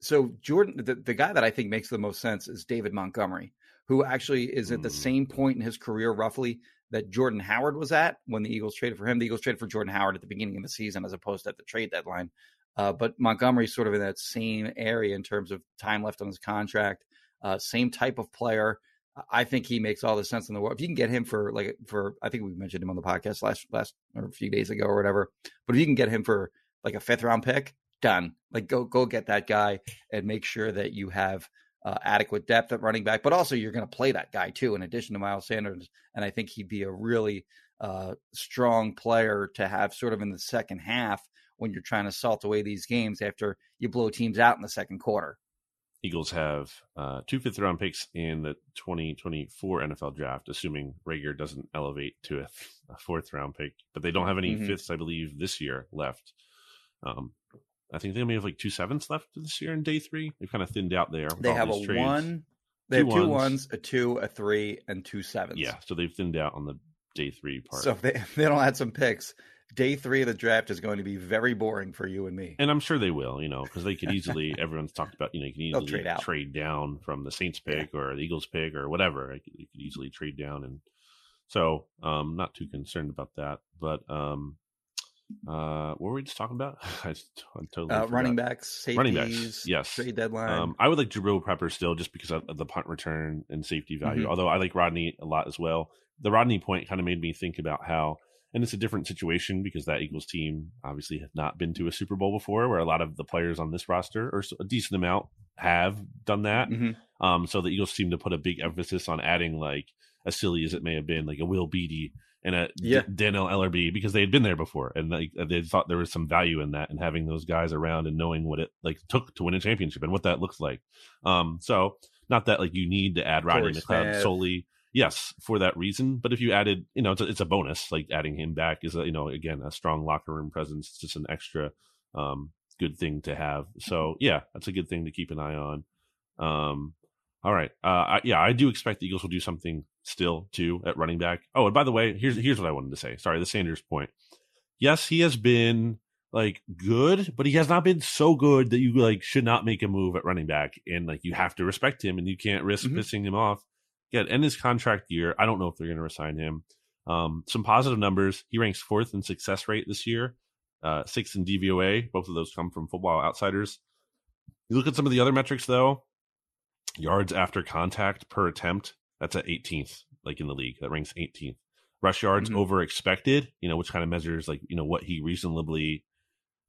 Speaker 2: So Jordan, the, the guy that I think makes the most sense is David Montgomery, who actually is at the
Speaker 3: Mm.
Speaker 2: same point in his career, roughly that Jordan Howard was at when the Eagles traded for him. The Eagles traded for Jordan Howard at the beginning of the season, as opposed to at the trade deadline. Uh, but Montgomery's sort of in that same area in terms of time left on his contract. Uh, same type of player. I think he makes all the sense in the world. If you can get him for like for, I think we mentioned him on the podcast last last or a few days ago or whatever. But if you can get him for like a fifth round pick, done. Like go go get that guy and make sure that you have uh, adequate depth at running back, but also you're going to play that guy too, in addition to Miles Sanders. And I think he'd be a really uh, strong player to have sort of in the second half when you're trying to salt away these games after you blow teams out in the second quarter.
Speaker 3: Eagles have uh, two fifth round picks in the 2024 NFL draft, assuming Rager doesn't elevate to a, a fourth round pick. But they don't have any
Speaker 2: Mhm.
Speaker 3: fifths, I believe, this year left. Um, I think they may have like two sevenths left this year in day three. They've kind of thinned out there.
Speaker 2: They have a
Speaker 3: trades.
Speaker 2: one, they
Speaker 3: Two
Speaker 2: have two
Speaker 3: ones.
Speaker 2: ones, a two, a three, and two sevens.
Speaker 3: Yeah, so they've thinned out on the day three part.
Speaker 2: So if they, if (laughs) they don't add some picks, day three of the draft is going to be very boring for you and me.
Speaker 3: and I'm sure they will, you know, because they could easily. (laughs) everyone's talked about, you know, you can easily
Speaker 2: trade
Speaker 3: trade down from the Saints pick or the Eagles pick or whatever. You could easily trade down, and so um, not too concerned about that. But um, uh, what were we just talking about? (laughs) I totally
Speaker 2: Uh, running backs, safeties,
Speaker 3: Running backs, yes.
Speaker 2: trade deadline.
Speaker 3: Um, I would like Jabrill Peppers still, just because of the punt return and safety value.
Speaker 2: Mhm.
Speaker 3: Although I like Rodney a lot as well. The Rodney point kind of made me think about how, and it's a different situation because that Eagles team obviously have not been to a Super Bowl before, where a lot of the players on this roster, or a decent amount, have done that.
Speaker 2: Mhm.
Speaker 3: Um, so the Eagles seem to put a big emphasis on adding like as silly as it may have been, like a Will Beatty and a
Speaker 2: Yeah.
Speaker 3: Dannell Ellerbe because they had been there before and like they thought there was some value in that and having those guys around and knowing what it like took to win a championship and what that looks like. Um, so not that like you need to add Rodney McLeod solely. Yes, for that reason. But if you added, you know, it's a, it's a bonus. Like adding him back is, a, you know, again, a strong locker room presence. It's just an extra um, good thing to have. So yeah, that's a good thing to keep an eye on. Um, all right. Uh, I, yeah, I do expect the Eagles will do something still too at running back. Oh, and by the way, here's here's what I wanted to say. Sorry, the Sanders point. Yes, he has been like good, but he has not been so good that you like should not make a move at running back, and like you have to respect him, and you can't risk
Speaker 2: Mhm.
Speaker 3: pissing him off. Yeah, end his contract year. I don't know if they're going to resign him. Um, some positive numbers. He ranks fourth in success rate this year, uh, sixth in DVOA. Both of those come from Football Outsiders. You look at some of the other metrics though. Yards after contact per attempt. That's at 18th, like in the league. That ranks 18th. Rush yards
Speaker 2: Mhm.
Speaker 3: over expected. You know, which kind of measures like you know what he reasonably.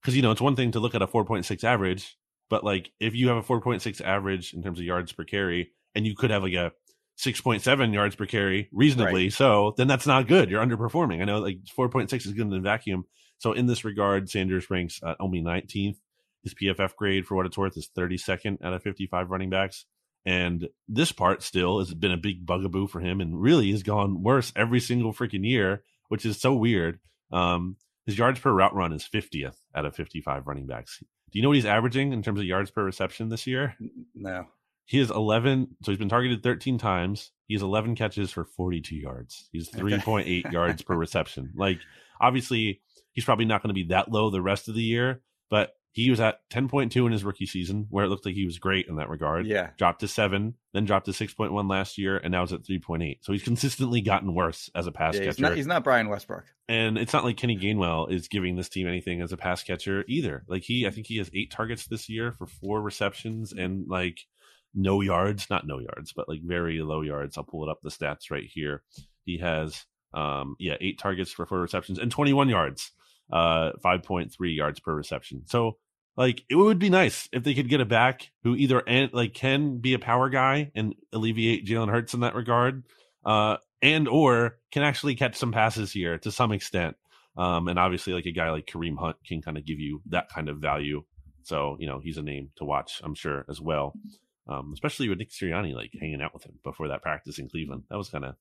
Speaker 3: Because you know it's one thing to look at a 4.6 average, but like if you have a 4.6 average in terms of yards per carry, and you could have like a 6.7 yards per carry reasonably so then that's not good you're underperforming i know like 4.6 is good in the vacuum So in this regard, Sanders ranks uh, only 19th. His PFF grade, for what it's worth, is 32nd out of 55 running backs. And this part still has been a big bugaboo for him and really has gone worse every single freaking year, which is so weird. Um, his yards per route run is 50th out of 55 running backs. Do you know what he's averaging in terms of yards per reception this year?
Speaker 2: No.
Speaker 3: He has 11. So he's been targeted 13 times. He has 11 catches for 42 yards. He's 3.8 (laughs) yards per reception. Like, obviously, he's probably not going to be that low the rest of the year, but he was at 10.2 in his rookie season, where it looked like he was great in that regard.
Speaker 2: Yeah.
Speaker 3: Dropped to seven, then dropped to 6.1 last year, and now it's at 3.8. So he's consistently gotten worse as a pass
Speaker 2: Yeah,
Speaker 3: catcher.
Speaker 2: he's, not, he's not Brian Westbrook.
Speaker 3: and it's not like Kenny Gainwell is giving this team anything as a pass catcher either. Like he, I think he has eight targets this year for four receptions and like no yards, not no yards, but like very low yards. I'll pull it up the stats right here. He has, um, yeah, eight targets for four receptions and 21 yards, uh, 5.3 yards per reception. So like it would be nice if they could get a back who either and like can be a power guy and alleviate Jalen Hurts in that regard, uh, and or can actually catch some passes here to some extent. Um, and obviously, like a guy like Kareem Hunt can kind of give you that kind of value. So you know he's a name to watch, I'm sure as well. Um, especially with Nick Sirianni like hanging out with him before that practice in Cleveland. That was kind of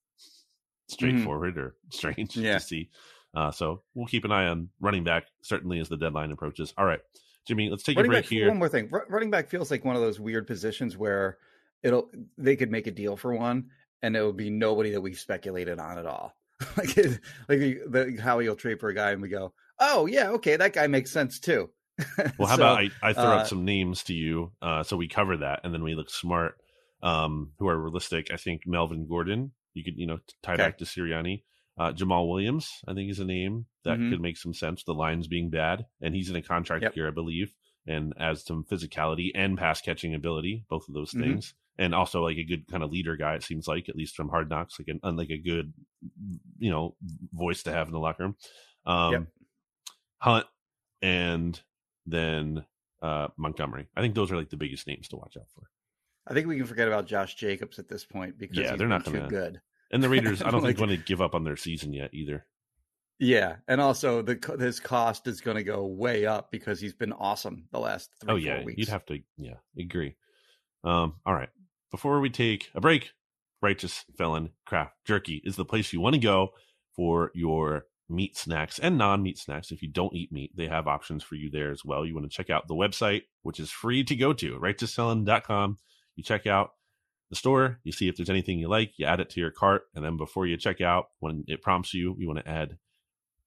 Speaker 3: straightforward or (laughs) strange
Speaker 2: Yeah.
Speaker 3: to see. Uh, so we'll keep an eye on running back certainly as the deadline approaches. All right, Jimmy, let's take
Speaker 2: running
Speaker 3: a break
Speaker 2: back,
Speaker 3: here.
Speaker 2: One more thing. Ru- running back feels like one of those weird positions where it'll they could make a deal for one, and it would be nobody that we've speculated on at all. (laughs) like (laughs) like the, the, how he'll trade for a guy, and we go, oh yeah, okay, that guy makes sense too. (laughs)
Speaker 3: Well, how
Speaker 2: So,
Speaker 3: about I, I throw
Speaker 2: uh,
Speaker 3: out some names to you uh, so we cover that and then we look smart, um, who are realistic. I think Melvin Gordon, you could, you know, tie
Speaker 2: Okay.
Speaker 3: back to Sirianni. Uh, Jamaal Williams, I think, is a name that
Speaker 2: Mhm.
Speaker 3: could make some sense. The lines being bad, and he's in a contract
Speaker 2: Yep.
Speaker 3: year, I believe, and as some physicality and pass catching ability, both of those
Speaker 2: Mhm.
Speaker 3: things, and also like a good kind of leader guy. It seems like, at least from Hard Knocks, like an unlike a good, you know, voice to have in the locker room. Um,
Speaker 2: Yep.
Speaker 3: Hunt and then uh, Montgomery. I think those are like the biggest names to watch out for.
Speaker 2: I think we can forget about Josh Jacobs at this point because
Speaker 3: Yeah, they're not
Speaker 2: too
Speaker 3: gonna-
Speaker 2: good.
Speaker 3: And the Raiders, I (laughs) don't think
Speaker 2: Like-
Speaker 3: want to give up on their season yet either.
Speaker 2: Yeah, and also the his cost is going to go way up because he's been awesome the last
Speaker 3: Oh yeah,
Speaker 2: weeks.
Speaker 3: you'd have to. Yeah, agree. Um, all right. Before we take a break, Righteous Felon Craft Jerky is the place you want to go for your meat snacks and non-meat snacks. If you don't eat meat, they have options for you there as well. You want to check out the website, which is free to go to, righteousfelon.com. You check out the store, you see if there's anything you like, you add it to your cart, and then before you check out, when it prompts you, you want to add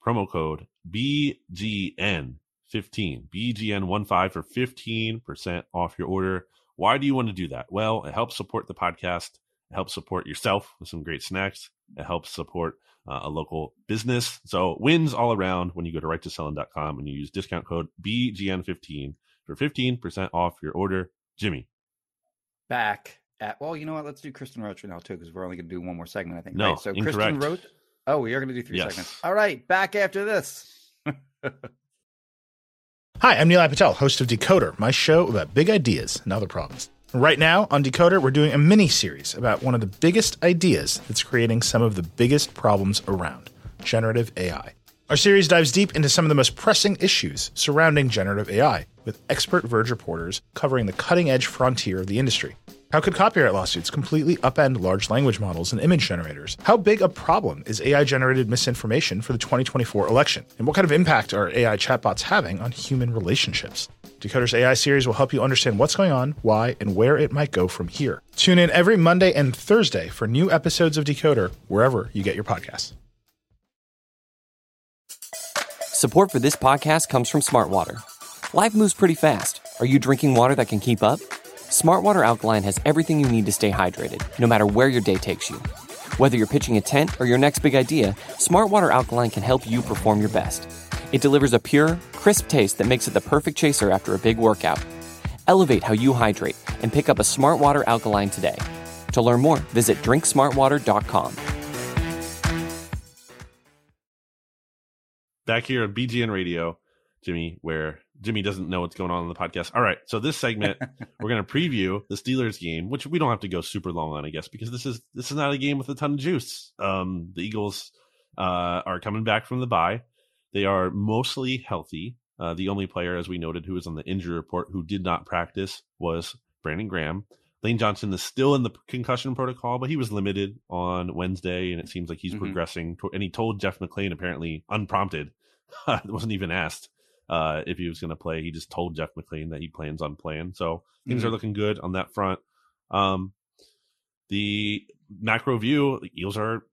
Speaker 3: promo code BGN15, BGN15 for 15% off your order. Why do you want to do that? Well, it helps support the podcast. It helps support yourself with some great snacks. It helps support uh, a local business. So wins all around when you go to righteousfelon.com and you use discount code BGN15 for 15% off your order. Jimmy.
Speaker 2: back at well, you know what? Let's do Kristen Roach now too because we're only going to do one more segment. I think.
Speaker 3: No,
Speaker 2: right? so
Speaker 3: incorrect.
Speaker 2: Kristen Roach. Oh, we are going to do three
Speaker 3: Yes.
Speaker 2: segments. All right, back after this. (laughs)
Speaker 4: Hi, I'm Nilay Patel, host of Decoder, my show about big ideas and other problems. Right now on Decoder, we're doing a mini series about one of the biggest ideas that's creating some of the biggest problems around generative AI. Our series dives deep into some of the most pressing issues surrounding generative AI, with expert Verge reporters covering the cutting edge frontier of the industry. How could copyright lawsuits completely upend large language models and image generators? How big a problem is AI generated misinformation for the 2024 election? And what kind of impact are AI chatbots having on human relationships? Decoder's AI series will help you understand what's going on, why, and where it might go from here. Tune in every Monday and Thursday for new episodes of Decoder wherever you get your podcasts.
Speaker 5: Support for this podcast comes from Smartwater. Life moves pretty fast. Are you drinking water that can keep up? Smartwater Alkaline has everything you need to stay hydrated, no matter where your day takes you. Whether you're pitching a tent or your next big idea, Smartwater Alkaline can help you perform your best. It delivers a pure, crisp taste that makes it the perfect chaser after a big workout. Elevate how you hydrate and pick up a Smartwater Alkaline today. To learn more, visit drinksmartwater.com.
Speaker 3: back here on BGN Radio, Jimmy, where Jimmy doesn't know what's going on in the podcast. All right, so this segment (laughs) we're going to preview the Steelers game, which we don't have to go super long on, I guess, because this is this is not a game with a ton of juice. Um, the Eagles uh, are coming back from the bye. They are mostly healthy. Uh, the only player, as we noted, who was on the injury report who did not practice was Brandon Graham. Lane Johnson is still in the concussion protocol, but he was limited on Wednesday, and it seems like he's
Speaker 2: Mhm.
Speaker 3: progressing. To, and he told Jeff McLane, apparently unprompted, it (laughs) wasn't even asked uh, if he was going to play. He just told Jeff McLane that he plans on playing. So things
Speaker 2: Mhm.
Speaker 3: are looking good on that front. Um, the macro view, the Eagles are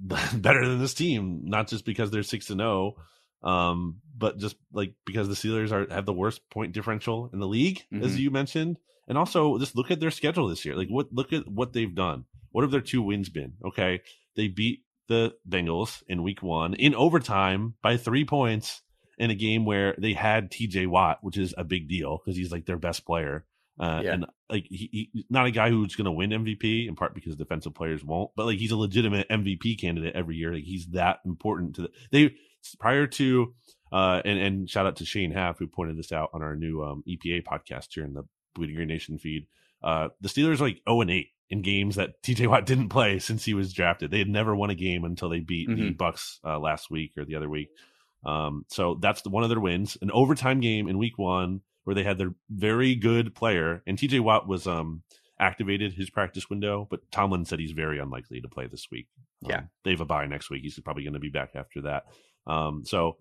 Speaker 3: (laughs) better than this team, not just because they're six to zero, um, but just like because the Steelers are have the worst point differential in the league, as
Speaker 2: Mhm.
Speaker 3: you mentioned, and also just look at their schedule this year. Like what look at what they've done. What have their two wins been? Okay, they beat the Bengals in Week One in overtime by three points in a game where they had T.J. Watt, which is a big deal because he's like their best player. Uh,
Speaker 2: Yeah.
Speaker 3: And like he, he, not a guy who's going to win MVP in part because defensive players won't, but like he's a legitimate MVP candidate every year. Like he's that important to the, they prior to uh and and shout out to Shane Haff who pointed this out on our new um EPA podcast here in the Bleeding Green Nation feed. Uh the Steelers are like 0 and 8 in games that (laughs) TJ Watt didn't play since he was drafted. They had never won a game until they beat the
Speaker 2: Mhm.
Speaker 3: Bucks uh, last week or the other week. Um so that's the, one of their wins. An overtime game in week 1 where they had their very good player and TJ Watt was um activated his practice window, but Tomlin said he's very unlikely to play this week. Um,
Speaker 2: Yeah.
Speaker 3: they have a bye next week. He's probably going to be back after that. Um, so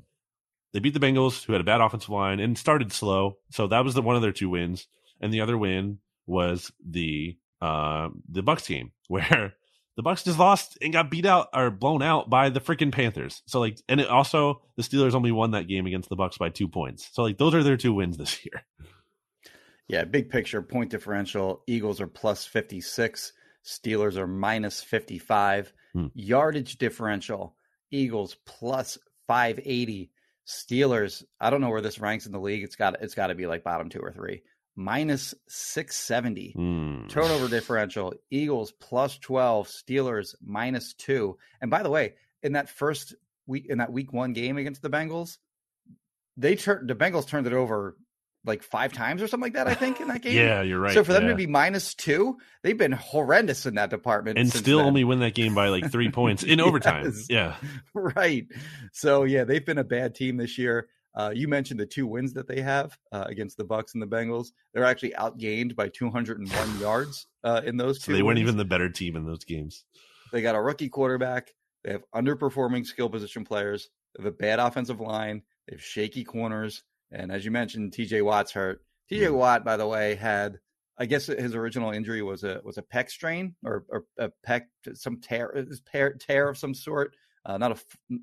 Speaker 3: they beat the Bengals, who had a bad offensive line and started slow. So that was the one of their two wins, and the other win was the uh, the Bucks game (laughs) where the Bucks just lost and got beat out or blown out by the freaking Panthers. So like, and it also the Steelers only won that game against the Bucks by two points. So like, those are their two wins this year.
Speaker 2: Yeah, big picture point differential. Eagles are plus 56, Steelers are minus 55.
Speaker 3: Hmm.
Speaker 2: Yardage differential, Eagles plus 580, Steelers, I don't know where this ranks in the league. It's got it's got to be like bottom 2 or 3. Minus 670.
Speaker 3: Hmm.
Speaker 2: Turnover differential, Eagles plus 12, Steelers minus 2. And by the way, in that first week in that week 1 game against the Bengals, they turned the Bengals turned it over like 5 times or something like that I think in that (laughs) game.
Speaker 3: Yeah, you're right.
Speaker 2: So for them
Speaker 3: yeah.
Speaker 2: to be minus 2, they've been horrendous in that department
Speaker 3: and still
Speaker 2: then.
Speaker 3: only win that game by like three points in (laughs) overtime. Yeah.
Speaker 2: right. So yeah, they've been a bad team this year. Uh, you mentioned the two wins that they have uh, against the Bucks and the Bengals. They're actually outgained by 201 yards uh, in those two.
Speaker 3: So they weren't even the better team in those games.
Speaker 2: They got a rookie quarterback. They have underperforming skill position players. They have a bad offensive line. They have shaky corners. And as you mentioned, TJ Watt's hurt. TJ
Speaker 3: Hmm.
Speaker 2: Watt, by the way, had I guess his original injury was a was a pec strain or, or a pec some tear tear, tear of some sort. Uh, not a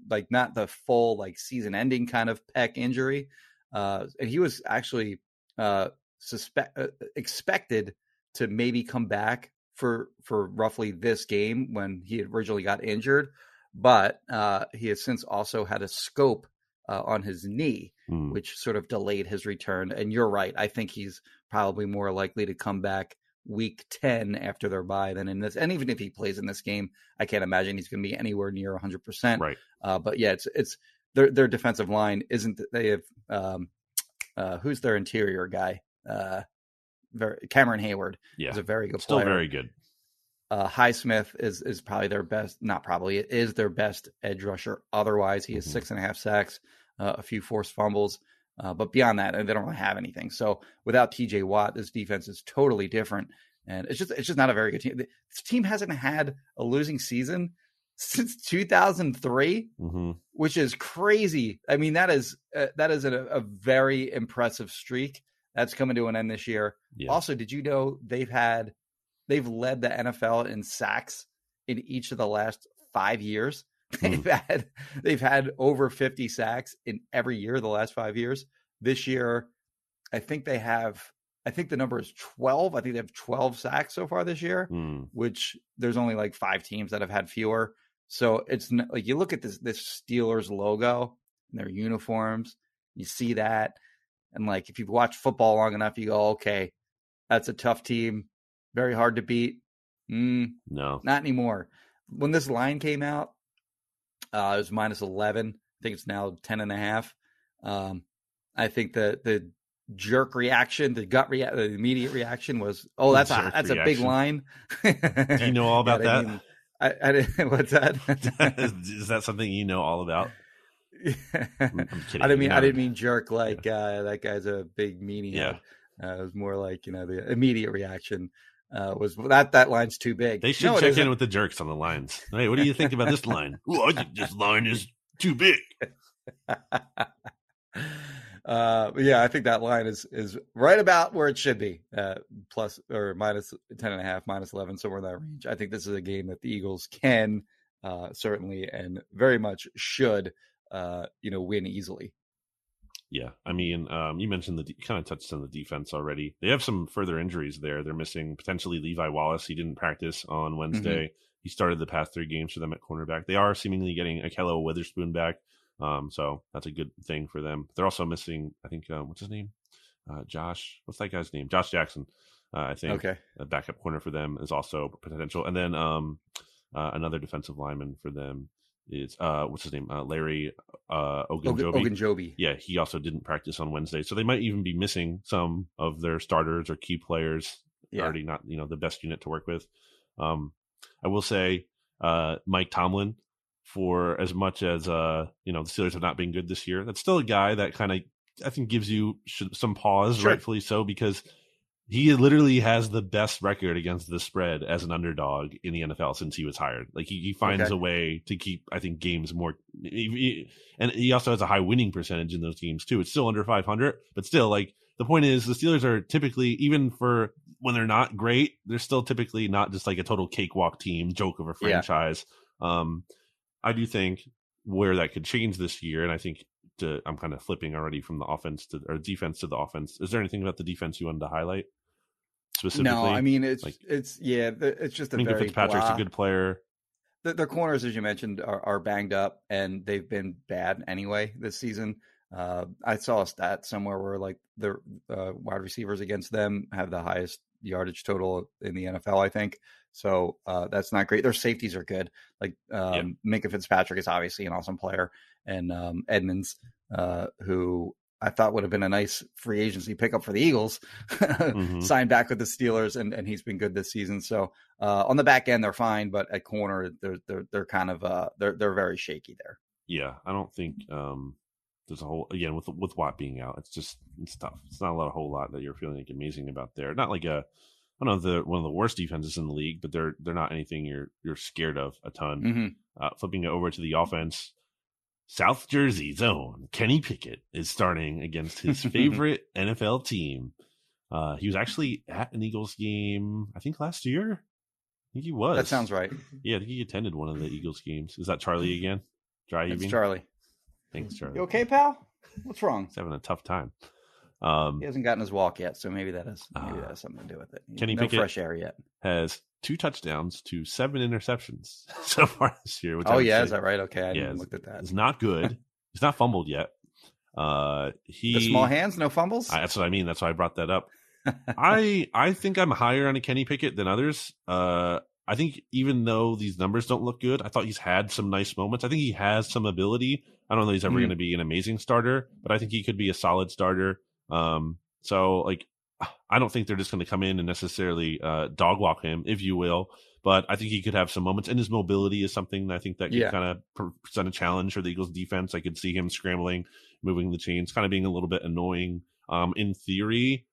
Speaker 2: like not the full like season ending kind of pec injury. Uh, and he was actually uh, suspect uh, expected to maybe come back for for roughly this game when he originally got injured, but uh, he has since also had a scope uh, on his knee,
Speaker 3: Hmm.
Speaker 2: which sort of delayed his return. And you're right; I think he's probably more likely to come back week 10 after their bye than in this and even if he plays in this game i can't imagine he's going to be anywhere near 100%
Speaker 3: Right.
Speaker 2: uh, but yeah it's it's their their defensive line isn't they have um uh who's their interior guy uh very cameron heyward
Speaker 3: Yeah.
Speaker 2: is a very good
Speaker 3: Still
Speaker 2: player
Speaker 3: very good.
Speaker 2: uh highsmith is is probably their best not probably it is their best edge rusher otherwise he has
Speaker 3: Mhm.
Speaker 2: six and a half sacks uh, a few forced fumbles uh, but beyond that they don't really have anything so without tj watt this defense is totally different and it's just it's just not a very good team this team hasn't had a losing season (laughs) since 2003
Speaker 3: hmm
Speaker 2: which is crazy. I mean, that is uh, that is a, a very impressive streak that's coming to an end this year.
Speaker 3: Yeah.
Speaker 2: Also, did you know they've had they've led the NFL in sacks in each of the last five years? (laughs) They've had they've had over 50 sacks in every year the last five years. This year, I think they have I think the number is 12. I think they have 12 sacks so far this year
Speaker 3: Hmm.
Speaker 2: which there's only like five teams that have had fewer. So it's n- like you look at this this Steelers logo and their uniforms, you see that, and like if you've watched football long enough, you go, okay, that's a tough team, very hard to beat. Mm,
Speaker 3: No.
Speaker 2: not anymore. When this line came out, uh, it was minus 11. I think it's now 10 and a half. Um, I think the, the jerk reaction, the gut reaction, the immediate reaction was, oh, that's a, that's a big line.
Speaker 3: Do you know (laughs) all about
Speaker 2: Yeah, I
Speaker 3: that?
Speaker 2: mean, I, I didn't, (laughs) what's that? (laughs)
Speaker 3: is, that something you know all about? I'm kidding.
Speaker 2: I didn't mean
Speaker 3: No.
Speaker 2: I didn't mean jerk like uh, that guy's a big meanie.
Speaker 3: Yeah.
Speaker 2: Uh, it was more like you know the immediate reaction uh, was that that line's too big.
Speaker 3: They should
Speaker 2: No,
Speaker 3: check in with the jerks on the lines. Hey, what do you think about this line? (laughs) Ooh, I think this line is too big. (laughs)
Speaker 2: uh, yeah, I think that line is is right about where it should be, uh, plus or minus ten and a half, minus eleven, somewhere in that range. I think this is a game that the Eagles can uh, certainly and very much should, uh, you know, win easily.
Speaker 3: Yeah, I mean, um, you mentioned the kind of touched on the defense already. They have some further injuries there. They're missing potentially Levi Wallace. He didn't practice on Wednesday. He started the past three games for them at cornerback. They are seemingly getting Ahkello Witherspoon back, um, so that's a good thing for them. They're also missing, I think, uh, what's his name? Uh, Josh. What's that guy's name? Josh Jackson. Uh, I think
Speaker 2: Okay,
Speaker 3: a backup corner for them is also potential. And then um, uh, another defensive lineman for them is uh, what's his name? Uh, Larry uh, Ogunjobi.
Speaker 2: Ogunjobi.
Speaker 3: yeah, he also didn't practice on Wednesday, so they might even be missing some of their starters or key players.
Speaker 2: Yeah.
Speaker 3: Already not you know the best unit to work with. Um, I will say uh, Mike Tomlin, for as much as uh, you know the Steelers have not been good this year, that's still a guy that kind of I think gives you sh- some pause,
Speaker 2: Sure.
Speaker 3: rightfully so, because he literally has the best record against the spread as an underdog in the NFL since he was hired. Like he, he finds
Speaker 2: Okay.
Speaker 3: a way to keep, I think, games more. he- he- and he also has a high winning percentage in those games too. It's still under 500, but still, like the point is, the Steelers are typically, even for when they're not great, they're still typically not just like a total cakewalk team, joke of a
Speaker 2: Yeah.
Speaker 3: franchise. Um, I do think where that could change this year, and I think to, I'm kind of flipping already from the offense to or defense to the offense. Is there anything about the defense you wanted to highlight specifically?
Speaker 2: No, I mean it's
Speaker 3: Like-
Speaker 2: it's yeah, it's just a
Speaker 3: Minkah
Speaker 2: very
Speaker 3: Fitzpatrick's
Speaker 2: blah.
Speaker 3: a good player.
Speaker 2: the, their corners, as you mentioned, are, are banged up and they've been bad anyway this season. Uh, I saw a stat somewhere where like the uh, wide receivers against them have the highest yardage total in the NFL, I think. So uh, that's not great. Their safeties are good. Like um,
Speaker 3: Yeah.
Speaker 2: Minkah Fitzpatrick is obviously an awesome player, and um, Edmunds, uh, who I thought would have been a nice free agency pickup for the Eagles, (laughs)
Speaker 3: Mhm.
Speaker 2: signed back with the Steelers, and, and he's been good this season. So uh, on the back end, they're fine, but at corner, they're they're they're kind of uh, they're they're very shaky there.
Speaker 3: Yeah, I don't think um, there's a whole again with with Watt being out. It's just it's tough. It's not a lot, a whole lot that you're feeling like amazing about there. Not like a I don't know the one of the worst defenses in the league, but they're they're not anything you're you're scared of a ton.
Speaker 2: hmm
Speaker 3: Uh, flipping it over to the offense, South Jersey's own Kenny Pickett is starting against his (laughs) favorite NFL team. Uh, he was actually at an Eagles game, I think last year. I think he was.
Speaker 2: That sounds right.
Speaker 3: Yeah, I think he attended one of the Eagles games. Is that Charlie again? Dry
Speaker 2: It's
Speaker 3: heaving.
Speaker 2: Charlie.
Speaker 3: Thanks, Charlie.
Speaker 2: You okay, pal? What's wrong?
Speaker 3: He's having a tough time. Um,
Speaker 2: He hasn't gotten his walk yet, so maybe that has maybe
Speaker 3: Ah.
Speaker 2: that has something to do with it.
Speaker 3: Kenny
Speaker 2: no
Speaker 3: Pickett-
Speaker 2: fresh air yet.
Speaker 3: has two touchdowns to seven interceptions (laughs) so far this year.
Speaker 2: Oh yeah,
Speaker 3: say
Speaker 2: is that right? Okay, I
Speaker 3: Yeah,
Speaker 2: didn't
Speaker 3: it's-
Speaker 2: look at that.
Speaker 3: is not good. He's not fumbled yet. Uh, he
Speaker 2: The small hands, no fumbles.
Speaker 3: I, that's what I mean. That's why I brought that up. (laughs) I I think I'm higher on a Kenny Pickett than others. Uh, I think even though these numbers don't look good, I thought he's had some nice moments. I think he has some ability. I don't know if he's ever
Speaker 2: Mhm.
Speaker 3: going to be an amazing starter, but I think he could be a solid starter. Um, so like, (sighs) I don't think they're just going to come in and necessarily uh, dog walk him, if you will. But I think he could have some moments, and his mobility is something I think that could
Speaker 2: Yeah.
Speaker 3: kind of present a challenge for the Eagles' defense. I could see him scrambling, moving the chains, kind of being a little bit annoying. Um, in theory,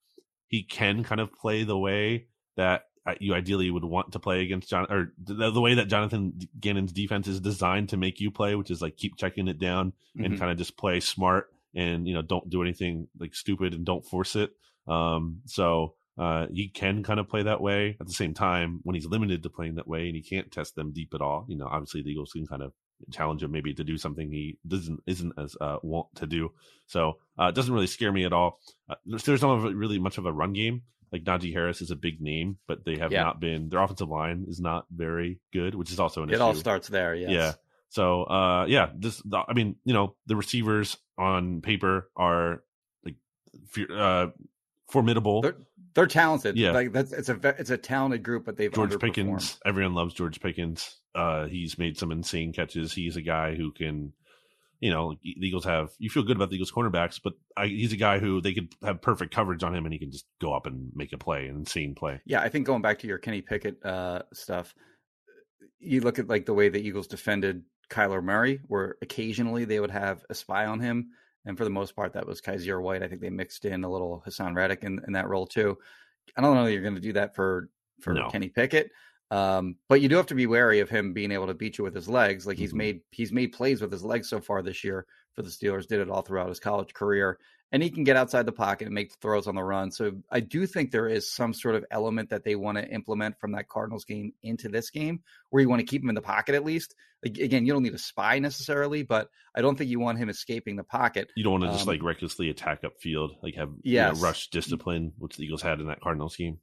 Speaker 3: he can kind of play the way that uh, you ideally would want to play against John, or the, the way that Jonathan Gannon's defense is designed to make you play, which is like keep checking it down and
Speaker 2: Mhm.
Speaker 3: kind of just play smart and you know don't do anything like stupid and don't force it. Um, so uh, he can kind of play that way. At the same time, when he's limited to playing that way and he can't test them deep at all, you know, obviously the Eagles can kind of challenge him maybe to do something he doesn't isn't as uh, want to do. So uh, it doesn't really scare me at all. Uh, there's, there's not really much of a run game. Like Najee Harris is a big name, but they have
Speaker 2: Yeah.
Speaker 3: not been. Their offensive line is not very good, which is also an
Speaker 2: it
Speaker 3: issue.
Speaker 2: It all starts there. Yes.
Speaker 3: Yeah. So, uh, yeah, this, the- I mean, you know, the receivers on paper are like, uh, formidable.
Speaker 2: They're, they're talented.
Speaker 3: Yeah.
Speaker 2: like that's it's a it's a talented group, but they've
Speaker 3: George. Pickens, everyone loves George Pickens. Uh, he's made some insane catches. He's a guy who can, you know, the Eagles have, you feel good about the Eagles cornerbacks, but I, he's a guy who they could have perfect coverage on him and he can just go up and make a play, an insane play.
Speaker 2: Yeah, I think going back to your Kenny Pickett uh, stuff, you look at like the way the Eagles defended Kyler Murray, where occasionally they would have a spy on him. And for the most part, that was Kyzir White. I think they mixed in a little Haason Reddick in, in that role too. I don't know that you're going to do that for for
Speaker 3: No.
Speaker 2: Kenny Pickett, um, but you do have to be wary of him being able to beat you with his legs. Like he's
Speaker 3: Mhm.
Speaker 2: made he's made plays with his legs so far this year for the Steelers. Did it all throughout his college career, and he can get outside the pocket and make throws on the run. So I do think there is some sort of element that they want to implement from that Cardinals game into this game, where you want to keep him in the pocket at least. Like, again, you don't need a spy necessarily, but I don't think you want him escaping the pocket.
Speaker 3: You don't want to just
Speaker 2: Um,
Speaker 3: like recklessly attack upfield, like have
Speaker 2: Yes.
Speaker 3: you know, rush discipline, which the Eagles had in that Cardinals game.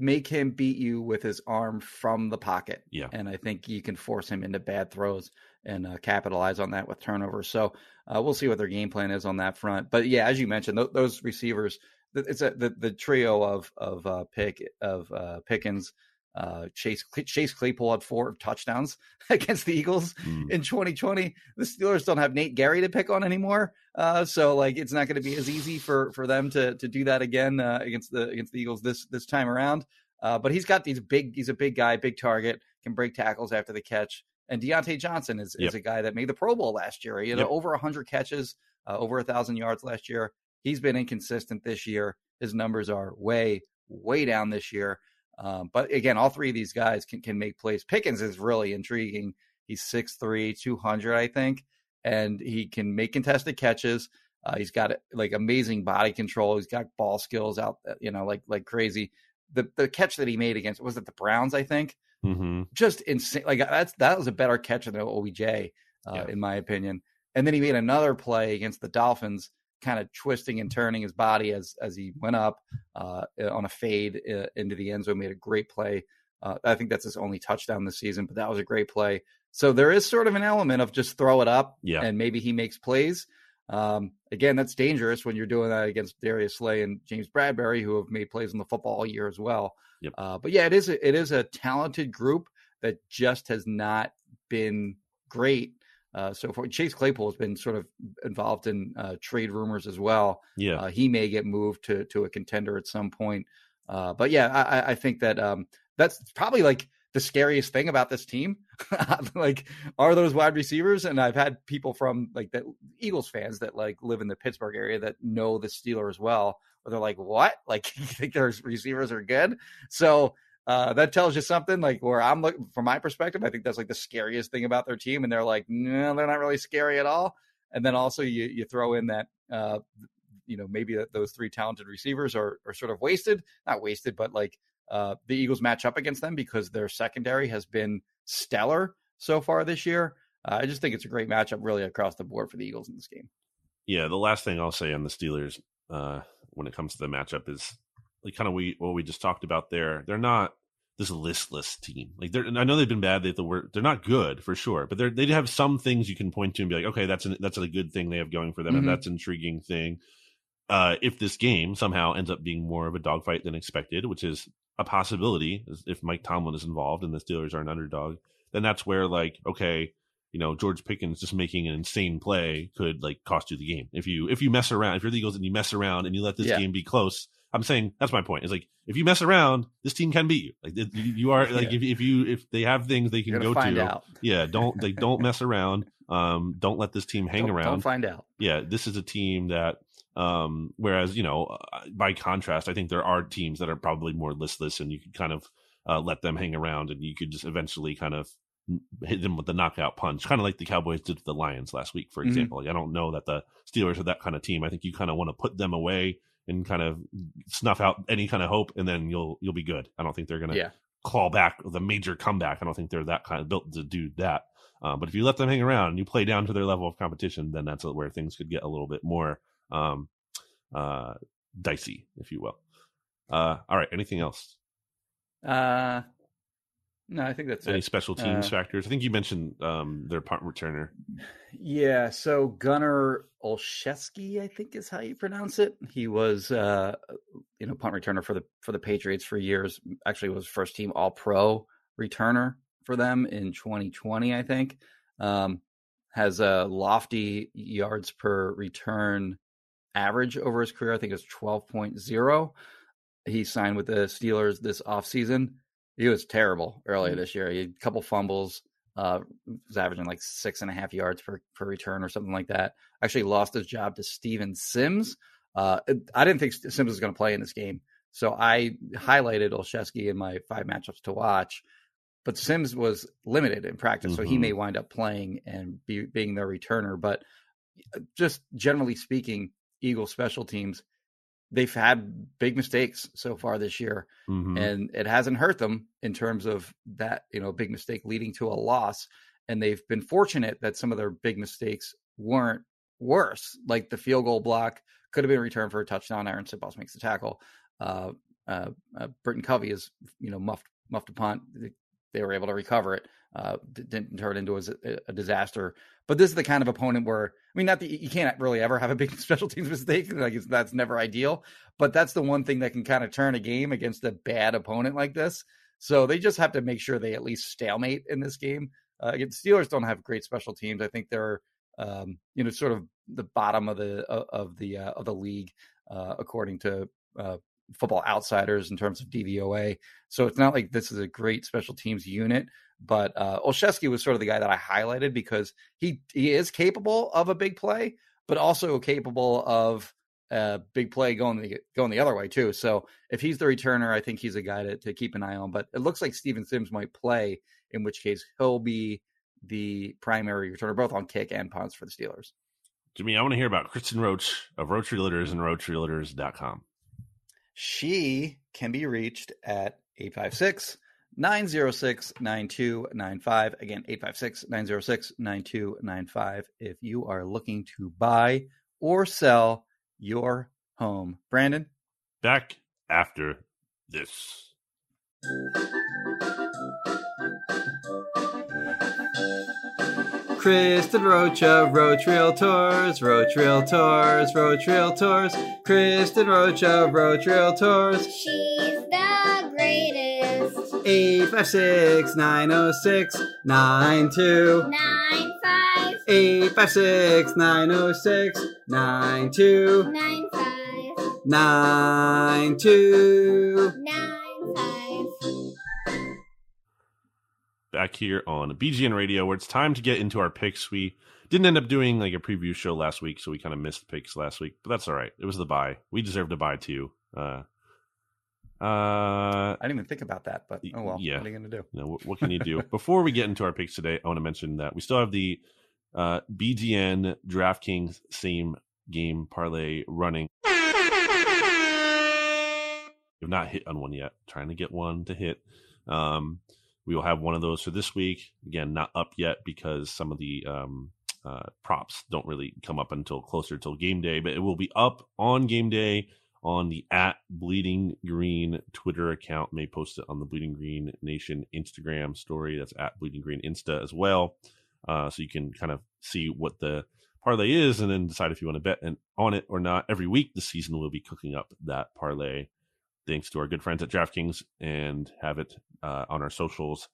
Speaker 2: Make him beat you with his arm from the pocket.
Speaker 3: Yeah.
Speaker 2: and I think you can force him into bad throws and uh, capitalize on that with turnovers. So uh, we'll see what their game plan is on that front. But yeah, as you mentioned, th- those receivers, it's a, the the trio of of uh, pick of uh, Pickens, uh, Chase Chase Claypool had four touchdowns (laughs) against the Eagles
Speaker 3: Mm.
Speaker 2: in 2020. The Steelers don't have Nate Gerry to pick on anymore, uh, so like it's not going to be as easy for for them to to do that again uh, against the against the Eagles this this time around. Uh, but he's got these big. He's a big guy, big target, can break tackles after the catch. And Diontae Johnson is,
Speaker 3: Yep.
Speaker 2: is a guy that made the Pro Bowl last year. He had
Speaker 3: Yep.
Speaker 2: over 100 catches, uh, over a thousand yards last year. He's been inconsistent this year. His numbers are way, way down this year. Um, but again, all three of these guys can, can make plays. Pickens is really intriguing. He's 6'3, 200, I think, and he can make contested catches. Uh, he's got like amazing body control. He's got ball skills out, uh, you know, like like crazy. The the catch that he made against was it the Browns, I think,
Speaker 3: hmm
Speaker 2: just insane. Like that's that was a better catch than OBJ, uh,
Speaker 3: Yeah.
Speaker 2: in my opinion. And then he made another play against the Dolphins, kind of twisting and turning his body as as he went up uh, on a fade uh, into the end zone. Made a great play. Uh, I think that's his only touchdown this season, but that was a great play. So there is sort of an element of just throw it up,
Speaker 3: Yeah.
Speaker 2: and maybe he makes plays. Um, again, that's dangerous when you're doing that against Darius Slay and James Bradberry, who have made plays in the football all year as well.
Speaker 3: Yep.
Speaker 2: Uh, but yeah, it is a, it is a talented group that just has not been great uh, so far. Chase Claypool has been sort of involved in uh, trade rumors as well.
Speaker 3: Yeah.
Speaker 2: Uh, he may get moved to to a contender at some point. Uh, but yeah, I, I- think that um, that's probably like the scariest thing about this team. (laughs) like, are those wide receivers? And I've had people from like the Eagles fans that like live in the Pittsburgh area that know the Steelers as well. Where they're like, "What? (laughs) Like, (laughs) you think their receivers are good?" So uh, that tells you something. Like, where I'm looking from my perspective, I think that's like the scariest thing about their team. And they're like, "No, they're not really scary at all." And then also you you throw in that uh, you know maybe those three talented receivers are are sort of wasted, not wasted, but like uh, the Eagles match up against them because their secondary has been stellar so far this year. Uh, I just think it's a great matchup, really across the board for the Eagles in this game.
Speaker 3: Yeah, the last thing I'll say on the Steelers uh, when it comes to the matchup is like kind of we what we just talked about there. They're not this listless team. Like they're I know they've been bad. They the word they're not good for sure, but they're they have some things you can point to and be like, okay, that's an, that's a good thing they have going for them,
Speaker 2: Mhm.
Speaker 3: and that's an intriguing thing. Uh, if this game somehow ends up being more of a dogfight than expected, which is a possibility, if Mike Tomlin is involved and the Steelers are an underdog, then that's where like okay, you know George Pickens just making an insane play could like cost you the game if you if you mess around if you're the Eagles and you mess around and you let this
Speaker 2: Yeah.
Speaker 3: game be close. I'm saying that's my point. Is like if you mess around, this team can beat you. Like you, you are like
Speaker 2: Yeah.
Speaker 3: if if you if they have things they can go to.
Speaker 2: out.
Speaker 3: Yeah, don't they don't (laughs) mess around. Um, don't let this team hang
Speaker 2: Don't-
Speaker 3: around
Speaker 2: Don't find out.
Speaker 3: yeah, this is a team that, um, whereas you know, uh, by contrast, I think there are teams that are probably more listless, and you could kind of uh, let them hang around, and you could just eventually kind of hit them with the knockout punch, kind of like the Cowboys did to the Lions last week, for
Speaker 2: Mhm.
Speaker 3: example. Like, I don't know that the Steelers are that kind of team. I think you kind of want to put them away and kind of snuff out any kind of hope, and then you'll you'll be good. I don't think they're gonna
Speaker 2: Yeah.
Speaker 3: claw back with a major comeback. I don't think they're that kind of built to do that. Um, but if you let them hang around and you play down to their level of competition, then that's where things could get a little bit more um, uh, dicey, if you will. Uh, all right. Anything else?
Speaker 2: Uh, no, I think that's
Speaker 3: Any
Speaker 2: it.
Speaker 3: special teams
Speaker 2: Uh,
Speaker 3: factors? I think you mentioned um, their punt returner.
Speaker 2: Yeah, so Gunnar Olszewski, I think is how you pronounce it. He was uh you know punt returner for the for the Patriots for years. Actually was first team all pro returner for them in 2020, I think. Um has a lofty yards per return average over his career. I think it's 12.0. He signed with the Steelers this offseason. He was terrible earlier
Speaker 3: Mm.
Speaker 2: this year. He had a couple fumbles. uh, was averaging like six and a half yards per, per return or something like that. Actually lost his job to Steven Sims. Uh, I didn't think Sims was going to play in this game. So I highlighted Olszewski in my five matchups to watch, but Sims was limited in practice. Mm-hmm. So he may wind up playing and be, being their returner. But uh, just generally speaking, Eagle special teams, they've had big mistakes so far this year, mm-hmm. and it hasn't hurt them in terms of that you know big mistake leading to a loss. And they've been fortunate that some of their big mistakes weren't worse, like the field goal block could have been returned for a touchdown. Arryn Siposs makes the tackle. Uh, uh, uh, Britton Covey is you know muffed muffed a punt. They were able to recover it. Uh, didn't turn into a, a, disaster. But this is the kind of opponent where I mean, not that you can't really ever have a big (laughs) special teams mistake. Like that's never ideal. But that's the one thing that can kind of turn a game against a bad opponent like this. So they just have to make sure they at least stalemate in this game. Uh, Steelers don't have great special teams. I think they're um, you know sort of the bottom of the of the uh, of the league uh, according to uh, Football Outsiders in terms of DVOA. So it's not like this is a great special teams unit, but uh, Olszewski was sort of the guy that I highlighted because he he is capable of a big play, but also capable of a big play going the going the other way too. So if he's the returner, I think he's a guy to, to keep an eye on. But it looks like Steven Sims might play, in which case he'll be the primary returner, both on kick and punts for the Steelers.
Speaker 3: Jimmy, I want to hear about Kristen Roach of Roach Realtors and RoachRealtors.com.
Speaker 2: She can be reached at 856 906 9295. Again, 856 906 9295 if you are looking to buy or sell your home. Brandon?
Speaker 3: Back after this.
Speaker 6: Kristen Rocha, Roach Realtors, Roach Realtors, Roach Realtors, Kristen Rocha, Roach Realtors.
Speaker 7: She's the greatest.
Speaker 6: 856 906 9295. 856 906 9295. 9295
Speaker 3: back here on BGN Radio, where it's time to get into our picks. We didn't end up doing like a preview show last week, so we kind of missed picks last week, but that's all right. It was the bye. We deserve to bye too. Uh, uh,
Speaker 2: I didn't even think about that, but oh well.
Speaker 3: Yeah.
Speaker 2: What are you going to do?
Speaker 3: You know, what, what, can you do? (laughs) Before we get into our picks today, I want to mention that we still have the uh, BGN DraftKings same game parlay running. We've not hit on one yet. Trying to get one to hit. Um, we will have one of those for this week. Again, not up yet because some of the um, uh, props don't really come up until closer till game day, but it will be up on game day on the at Bleeding Green Twitter account. May post it on the Bleeding Green Nation Instagram story. That's at Bleeding Green Insta as well. Uh, so you can kind of see what the parlay is and then decide if you want to bet and on it or not. Every week this season we'll be cooking up that parlay thanks to our good friends at DraftKings and have it uh, on our socials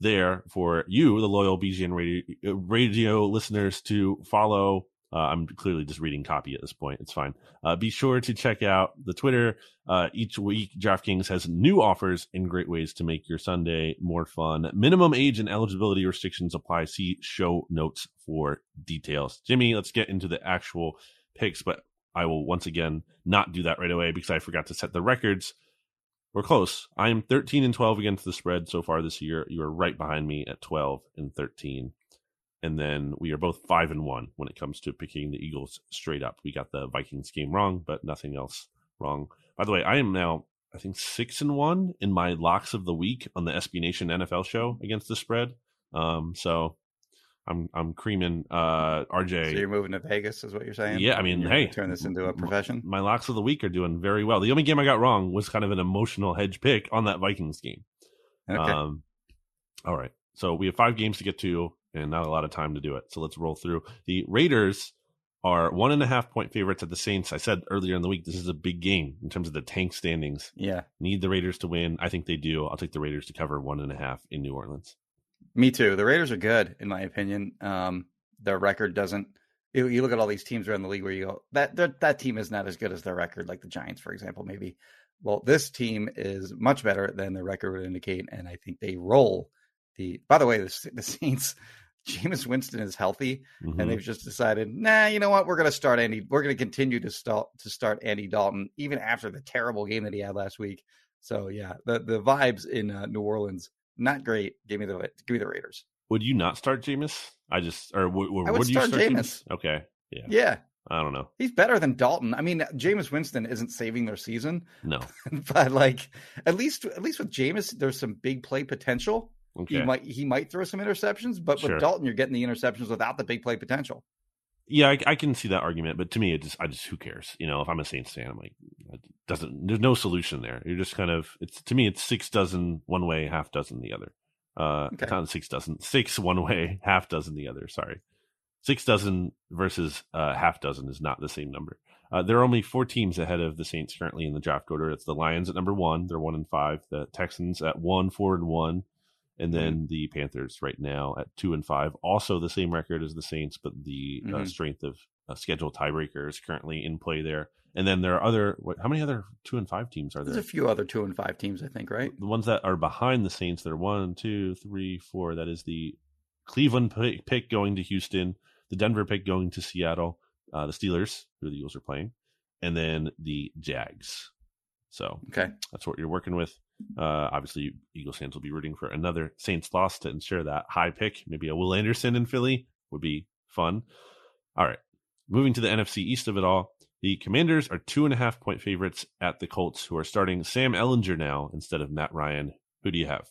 Speaker 3: there for you, the loyal BGN radio, radio listeners, to follow. Uh, I'm clearly just reading copy at this point. It's fine. Uh, be sure to check out the Twitter. Uh, each week, DraftKings has new offers and great ways to make your Sunday more fun. Minimum age and eligibility restrictions apply. See show notes for details. Jimmy, let's get into the actual picks. But I will once again not do that right away because I forgot to set the records. We're close. I am 13 and 12 against the spread so far this year. You are right behind me at 12 and 13. And then we are both 5 and 1 when it comes to picking the Eagles straight up. We got the Vikings game wrong, but nothing else wrong. By the way, I am now I think 6 and 1 in my locks of the week on the SB Nation NFL show against the spread. Um so I'm I'm creaming uh, RJ.
Speaker 2: So you're moving to Vegas, is what you're saying?
Speaker 3: Yeah, I mean, hey,
Speaker 2: turn this into a profession.
Speaker 3: My locks of the week are doing very well. The only game I got wrong was kind of an emotional hedge pick on that Vikings game. Okay. Um, all right, so we have five games to get to, and not a lot of time to do it. So let's roll through. The Raiders are one and a half point favorites at the Saints. I said earlier in the week this is a big game in terms of the tank standings.
Speaker 2: Yeah,
Speaker 3: need the Raiders to win. I think they do. I'll take the Raiders to cover one and a half in New Orleans.
Speaker 2: Me too. The Raiders are good, in my opinion. Um, their record doesn't. You, you, look at all these teams around the league where you go that that team is not as good as their record, like the Giants, for example. Maybe. Well, this team is much better than the record would indicate, and I think they roll the. By the way, the (laughs) the Saints, Jameis Winston is healthy,
Speaker 3: Mhm.
Speaker 2: and they've just decided, nah, you know what? We're going to start Andy. We're going to continue to start to start Andy Dalton even after the terrible game that he had last week. So yeah, the the vibes in uh, New Orleans not great. Give me the give me the Raiders.
Speaker 3: Would you not start Jameis? I just or would,
Speaker 2: I would
Speaker 3: would you
Speaker 2: start Jameis.
Speaker 3: Okay, yeah.
Speaker 2: Yeah,
Speaker 3: I don't know.
Speaker 2: he's better than Dalton. I mean, Jameis Winston isn't saving their season,
Speaker 3: No. (laughs)
Speaker 2: but like at least at least with Jameis, there's some big play potential.
Speaker 3: Okay.
Speaker 2: He might he might throw some interceptions, but
Speaker 3: Sure.
Speaker 2: with Dalton, you're getting the interceptions without the big play potential.
Speaker 3: Yeah, I, I can see that argument, but to me, it just I just who cares? You know, if I'm a Saints fan, I'm like, it doesn't. There's no solution there. You're just kind of. It's to me, it's six dozen one way, half dozen the other. Uh,
Speaker 2: Okay.
Speaker 3: not six dozen, six one way, half dozen the other. Sorry, six dozen versus uh, half dozen is not the same number. Uh, there are only four teams ahead of the Saints currently in the draft order. It's the Lions at number one; they're one and five. The Texans at one, four and one, and then the Panthers right now at two and five. Also, the same record as the Saints, but the uh,
Speaker 2: Mhm.
Speaker 3: strength of uh, schedule tiebreaker is currently in play there. And then there are other. What, how many other two and five teams are
Speaker 2: There's
Speaker 3: there?
Speaker 2: a few other two and five teams, I think, right?
Speaker 3: The ones that are behind the Saints, they're one, two, three, four. That is the Cleveland pick, pick going to Houston, the Denver pick going to Seattle, uh, the Steelers, who the Eagles are playing, and then the Jags. So
Speaker 2: Okay.
Speaker 3: that's what you're working with. Uh, obviously, Eagles fans will be rooting for another Saints loss to ensure that high pick. Maybe a Will Anderson in Philly would be fun. All right. Moving to the NFC East of it all, the Commanders are two and a half point favorites at the Colts, who are starting Sam Ehlinger now instead of Matt Ryan. Who do you have?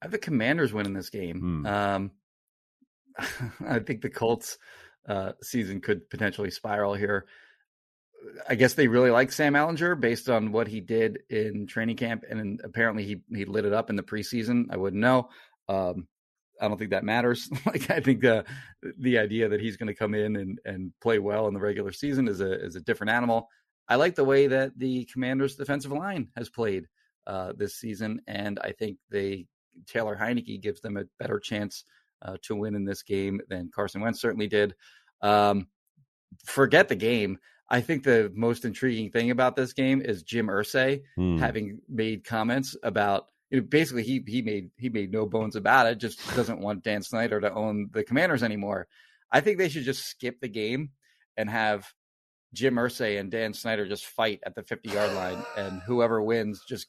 Speaker 2: I have the Commanders winning this game.
Speaker 3: Hmm.
Speaker 2: Um, (laughs) I think the Colts uh, season could potentially spiral here. I guess they really like Sam Ehlinger based on what he did in training camp, and apparently he he lit it up in the preseason. I wouldn't know. Um, I don't think that matters. (laughs) like I think the the idea that he's going to come in and and play well in the regular season is a is a different animal. I like the way that the Commanders' defensive line has played uh, this season, and I think they Taylor Heinicke gives them a better chance uh, to win in this game than Carson Wentz certainly did. Um, forget the game. I think the most intriguing thing about this game is Jim Irsay
Speaker 3: Hmm.
Speaker 2: having made comments about you know, basically he he made he made no bones about it. Just doesn't want Dan Snyder to own the Commanders anymore. I think they should just skip the game and have Jim Irsay and Dan Snyder just fight at the 50 yard line, and whoever wins just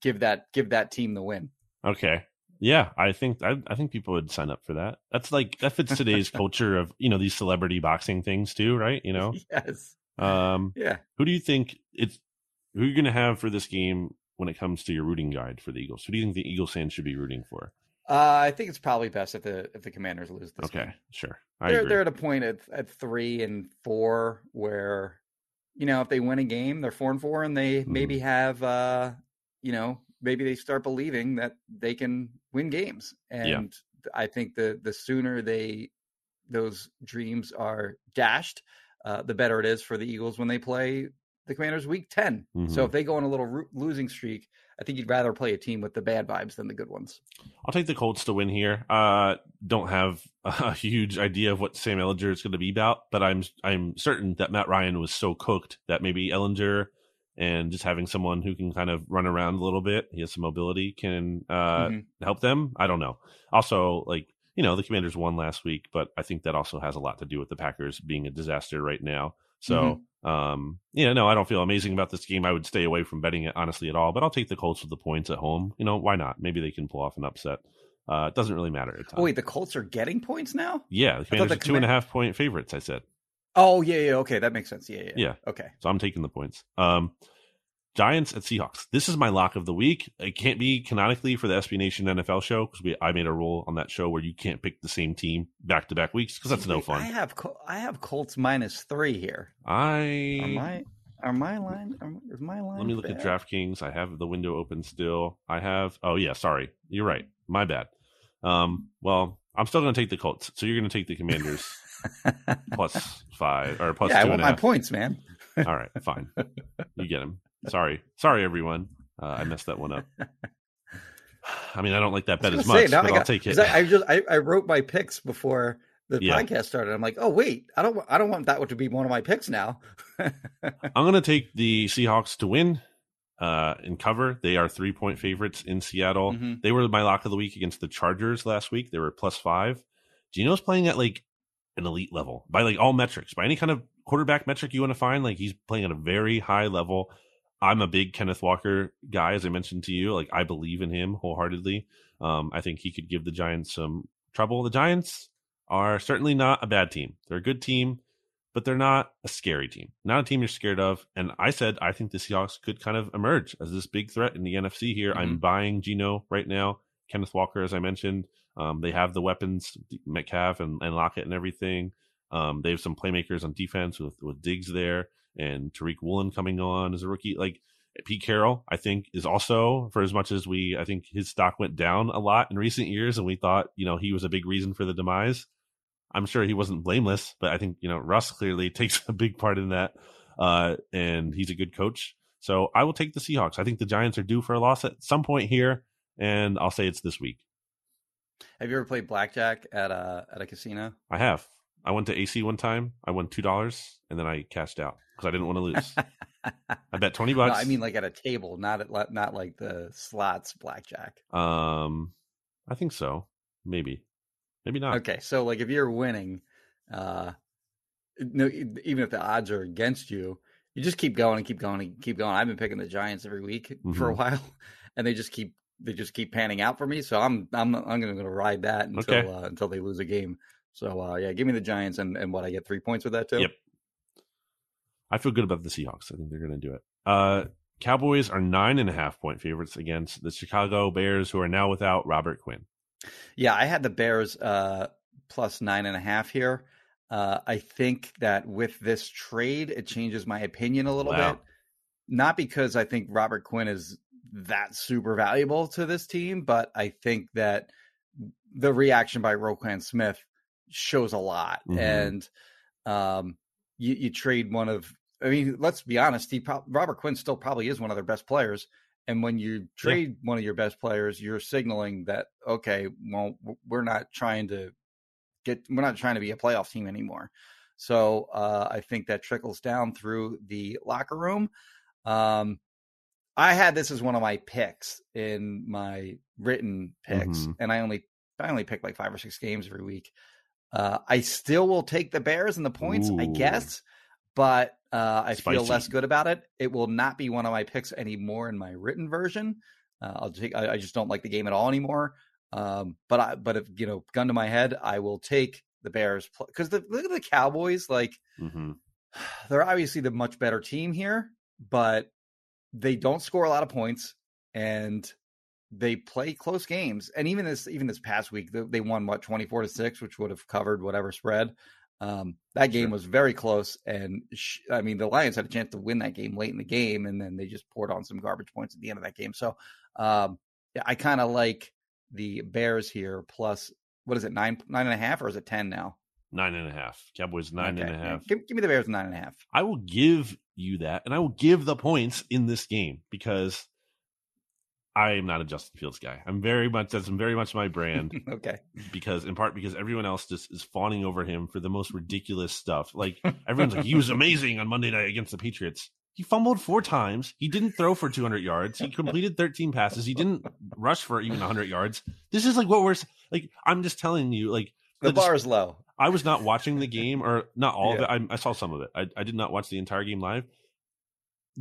Speaker 2: give that give that team the win.
Speaker 3: Okay. Yeah, I think I, I think people would sign up for that. That's like that fits today's (laughs) culture of you know these celebrity boxing things too, right? You know,
Speaker 2: yes,
Speaker 3: um,
Speaker 2: yeah.
Speaker 3: who do you think it's who are you going to have for this game when it comes to your rooting guide for the Eagles? Who do you think the Eagles fans should be rooting for?
Speaker 2: Uh, I think it's probably best if the if the Commanders lose this
Speaker 3: okay,
Speaker 2: game.
Speaker 3: sure. I
Speaker 2: they're
Speaker 3: agree.
Speaker 2: they're at a point at at three and four where you know if they win a game they're four and four and they
Speaker 3: Hmm.
Speaker 2: maybe have uh you know maybe they start believing that they can win games and i think the the sooner they those dreams are dashed uh the better it is for the eagles when they play the commanders week 10 so
Speaker 3: Mhm.
Speaker 2: if they go on a little ro- losing streak i think you'd rather play a team with the bad vibes than the good ones
Speaker 3: I'll take the Colts to win here. Uh, don't have (laughs) a huge idea of what Sam Ehlinger is going to be about, but I'm I'm certain that Matt Ryan was so cooked that maybe Ehlinger and just having someone who can kind of run around a little bit, he has some mobility, can uh,
Speaker 2: Mhm.
Speaker 3: help them. I don't know. Also, like you know, the Commanders won last week, but I think that also has a lot to do with the Packers being a disaster right now. So, um, yeah, no, I don't feel amazing about this game. I would stay away from betting it honestly at all, but I'll take the Colts with the points at home. You know, why not? Maybe they can pull off an upset. Uh, it doesn't really matter.
Speaker 2: Oh wait the colts are getting points now
Speaker 3: yeah, the Commanders
Speaker 2: the
Speaker 3: are two and a half point favorites. I said,
Speaker 2: oh yeah yeah okay that makes sense yeah yeah,
Speaker 3: Yeah.
Speaker 2: okay
Speaker 3: so I'm taking the points. Um, Giants at Seahawks. This is my lock of the week. It can't be canonically for the SB Nation NFL show because we I made a rule on that show where you can't pick the same team back to back weeks because that's no fun.
Speaker 2: I have Col- I have Colts minus three here.
Speaker 3: I
Speaker 2: Are my are my line? Are, is my line?
Speaker 3: Let me look at
Speaker 2: bad?
Speaker 3: DraftKings. I have the window open still. I have. Oh yeah, sorry. You're right. My bad. Um. Well, I'm still going to take the Colts. So you're going to take the Commanders (laughs) plus five or plus
Speaker 2: yeah, I want my
Speaker 3: half.
Speaker 2: points, man.
Speaker 3: All right, fine. You get him. Sorry, sorry, everyone. Uh, I messed that one up. (laughs) I mean, I don't like that bet as
Speaker 2: gonna say,
Speaker 3: much, but
Speaker 2: I
Speaker 3: I'll take it.
Speaker 2: I, I just I, I wrote my picks before the
Speaker 3: Yeah.
Speaker 2: podcast started. I'm like, oh wait, I don't I don't want that one to be one of my picks now. (laughs)
Speaker 3: I'm going to take the Seahawks to win. uh, in cover. They are three point favorites in Seattle.
Speaker 2: Mhm.
Speaker 3: They were my lock of the week against the Chargers last week. They were plus five. Gino's playing at like an elite level by like all metrics, by any kind of quarterback metric you want to find. Like he's playing at a very high level. I'm a big Kenneth Walker guy, as I mentioned to you. Like I believe in him wholeheartedly. Um, I think he could give the Giants some trouble. The Giants are certainly not a bad team. They're a good team, but they're not a scary team. Not a team you're scared of. And I said I think the Seahawks could kind of emerge as this big threat in the NFC here. I'm buying Gino right now. Kenneth Walker, as I mentioned, um, they have the weapons, Metcalf and, and Lockett and everything. Um, they have some playmakers on defense with with Diggs there and Tariq Woolen coming on as a rookie. Like Pete Carroll, I think, is also for as much as we, I think his stock went down a lot in recent years, and we thought, you know, he was a big reason for the demise. I'm sure he wasn't blameless, but I think you know Russ clearly (laughs) takes a big part in that, uh, and he's a good coach. So I will take the Seahawks. I think the Giants are due for a loss at some point here, and I'll say it's this week.
Speaker 2: Have you ever played blackjack at a at a casino?
Speaker 3: I have. I went to AC one time. I won two dollars, and then I cashed out because I didn't want to lose. (laughs) I bet twenty
Speaker 2: No,
Speaker 3: bucks.
Speaker 2: I mean like at a table, not at not like the slots blackjack.
Speaker 3: um, I think so. Maybe, maybe not.
Speaker 2: Okay, so like if you're winning, uh, no, even if the odds are against you, you just keep going and keep going and keep going. I've been picking the Giants every week for a
Speaker 3: Mhm.
Speaker 2: while, (laughs) and they just keep they just keep panning out for me. So I'm I'm I'm going to ride that until
Speaker 3: Okay.
Speaker 2: uh, until they lose a game. So uh, yeah, give me the Giants and and what I get three points with that too.
Speaker 3: Yep. I feel good about the Seahawks. I think they're going to do it. Uh, Cowboys are nine and a half point favorites against the Chicago Bears, who are now without Robert Quinn.
Speaker 2: Yeah, I had the Bears uh, plus nine and a half here. Uh, I think that with this trade, it changes my opinion a little
Speaker 3: Wow.
Speaker 2: bit. Not because I think Robert Quinn is that super valuable to this team, but I think that the reaction by Roquan Smith shows a lot.
Speaker 3: Mhm.
Speaker 2: And um, you, you trade one of, I mean, let's be honest, he prob- Robert Quinn still probably is one of their best players. And when you trade one of your best players, you're signaling that okay, well, we're not trying to get, we're not trying to be a playoff team anymore. So uh, I think that trickles down through the locker room. Um, I had this as one of my picks in my written picks,
Speaker 3: Mhm.
Speaker 2: and I only I only pick like five or six games every week. Uh, I still will take the Bears and the points, I guess, but uh, I feel less good about it. It will not be one of my picks anymore in my written version. Uh, I'll take. I, I just don't like the game at all anymore. Um, but I, but if you know, gun to my head, I will take the Bears because the, look at the Cowboys. Like
Speaker 3: hmm (sighs)
Speaker 2: they're obviously the much better team here, but they don't score a lot of points and they play close games. And even this, even this past week, they, they won what twenty four to six, which would have covered whatever spread. Um, that game
Speaker 3: Sure.
Speaker 2: was very close, and sh- I mean the Lions had a chance to win that game late in the game, and then they just poured on some garbage points at the end of that game. So, um, yeah, I kind of like the Bears here. Plus, what is it nine nine and a half, or is it ten now?
Speaker 3: Nine and a half. Cowboys nine and a half.
Speaker 2: Give, give me the Bears nine and a half.
Speaker 3: I will give you that, and I will give the points in this game because I am not a Justin Fields guy. I'm very much that's very much my brand (laughs)
Speaker 2: okay.
Speaker 3: because in part because everyone else just is fawning over him for the most ridiculous stuff. Like everyone's like he was amazing on Monday night against the Patriots. He fumbled four times. He didn't throw for 200 yards. He completed 13 passes. He didn't rush for even 100 yards. This is like what we're like. I'm just telling you, like
Speaker 2: The
Speaker 3: the
Speaker 2: bar is low.
Speaker 3: I was not watching the game, or not all
Speaker 2: Yeah.
Speaker 3: of it. I, I saw some of it. I, I did not watch the entire game live.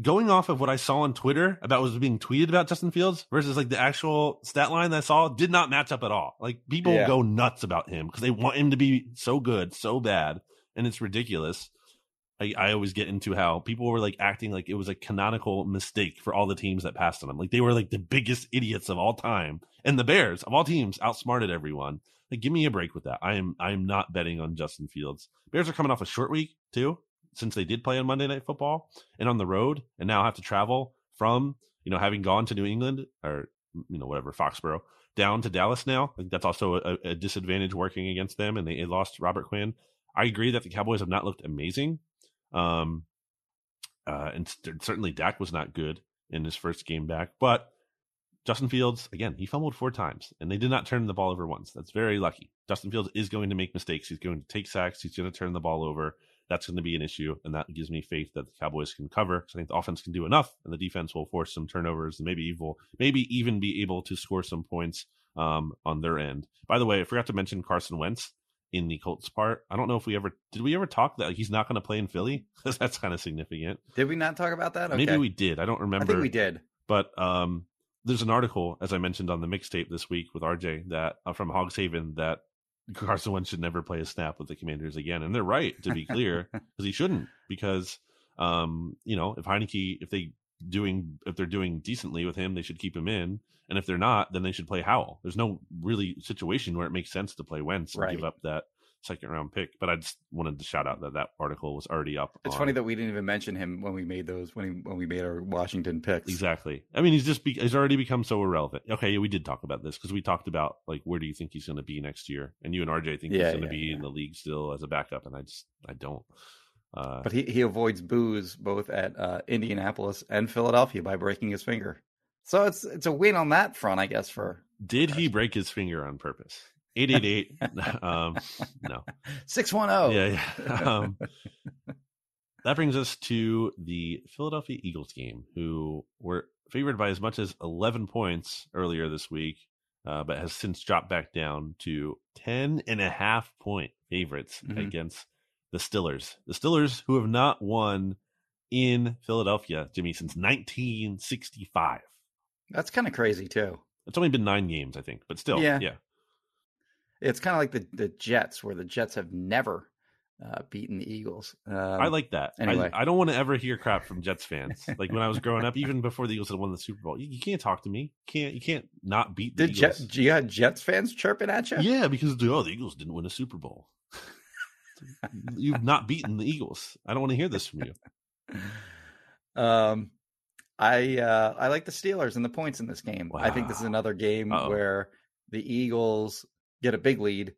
Speaker 3: Going off of what I saw on Twitter about what was being tweeted about Justin Fields versus like the actual stat line that I saw did not match up at all. Like people
Speaker 2: Yeah.
Speaker 3: go nuts about him because they want him to be so good, so bad, and it's ridiculous. I, I always get into how people were like acting like it was a canonical mistake for all the teams that passed on him. Like they were like the biggest idiots of all time. And the Bears of all teams outsmarted everyone. Like give me a break with that. I am I am not betting on Justin Fields. Bears are coming off a short week too, since they did play on Monday Night Football and on the road, and now have to travel from you know having gone to New England or you know whatever Foxborough down to Dallas now. That's also a, a disadvantage working against them, and they, they lost Robert Quinn. I agree that the Cowboys have not looked amazing, um, uh, and st- certainly Dak was not good in his first game back, but Justin Fields, again, he fumbled four times and they did not turn the ball over once. That's very lucky. Justin Fields is going to make mistakes. He's going to take sacks. He's going to turn the ball over. That's going to be an issue, and that gives me faith that the Cowboys can cover. Because I think the offense can do enough, and the defense will force some turnovers, and maybe evil, maybe even be able to score some points um, on their end. By the way, I forgot to mention Carson Wentz in the Colts part. I don't know if we ever did we ever talk that like, he's not going to play in Philly (laughs) because that's kind of significant.
Speaker 2: Did we not talk about that? Okay.
Speaker 3: Maybe we did. I don't remember.
Speaker 2: I think we did.
Speaker 3: But um, there's an article, as I mentioned on the mixtape this week with RJ, that uh, from Hogs Haven that Carson Wentz should never play a snap with the Commanders again, and they're right to be clear (laughs) because he shouldn't because um, you know if Heinicke if they doing if they're doing decently with him, they should keep him in, and if they're not, then they should play Howell. There's no really situation where it makes sense to play Wentz and
Speaker 2: Right.
Speaker 3: give up that second round pick. But I just wanted to shout out that that article was already up.
Speaker 2: It's
Speaker 3: on-
Speaker 2: funny that we didn't even mention him when we made those when he, when we made our Washington picks.
Speaker 3: Exactly. I mean, he's just be- he's already become so irrelevant. Okay, yeah, we did talk about this because we talked about like where do you think he's going to be next year, and you and RJ think
Speaker 2: Yeah,
Speaker 3: he's going to
Speaker 2: yeah,
Speaker 3: be in the league still as a backup, and I just I don't. Uh,
Speaker 2: But he, he avoids booze both at uh, Indianapolis and Philadelphia by breaking his finger. So it's it's a win on that front, I guess. For
Speaker 3: did he break his finger on purpose? Eight eight eight. (laughs) Um, no.
Speaker 2: six one zero.
Speaker 3: Yeah, yeah. (laughs) Um, that brings us to the Philadelphia Eagles game, who were favored by as much as 11 points earlier this week, uh, but has since dropped back down to 10 and a half point favorites
Speaker 2: Mhm.
Speaker 3: against the Stillers. The Stillers, who have not won in Philadelphia, Jimmy, since 1965.
Speaker 2: That's kind of crazy too.
Speaker 3: It's only been nine games, I think, but still,
Speaker 2: Yeah.
Speaker 3: yeah.
Speaker 2: It's kind of like the the Jets, where the Jets have never uh, beaten the Eagles. Um,
Speaker 3: I like that.
Speaker 2: anyway.
Speaker 3: I, I don't want to ever hear crap from Jets fans. Like when I was growing up, even before the Eagles had won the Super Bowl, you, you can't talk to me. You can't you can't not beat the
Speaker 2: Did Jet,
Speaker 3: Eagles.
Speaker 2: you had Jets fans chirping at you?
Speaker 3: yeah, because oh, the Eagles didn't win a Super Bowl. (laughs) You've not beaten the Eagles. I don't want to hear this from you.
Speaker 2: Um, I uh, I like the Steelers and the points in this game. I think this is another game
Speaker 3: Uh-oh.
Speaker 2: where the Eagles get a big lead.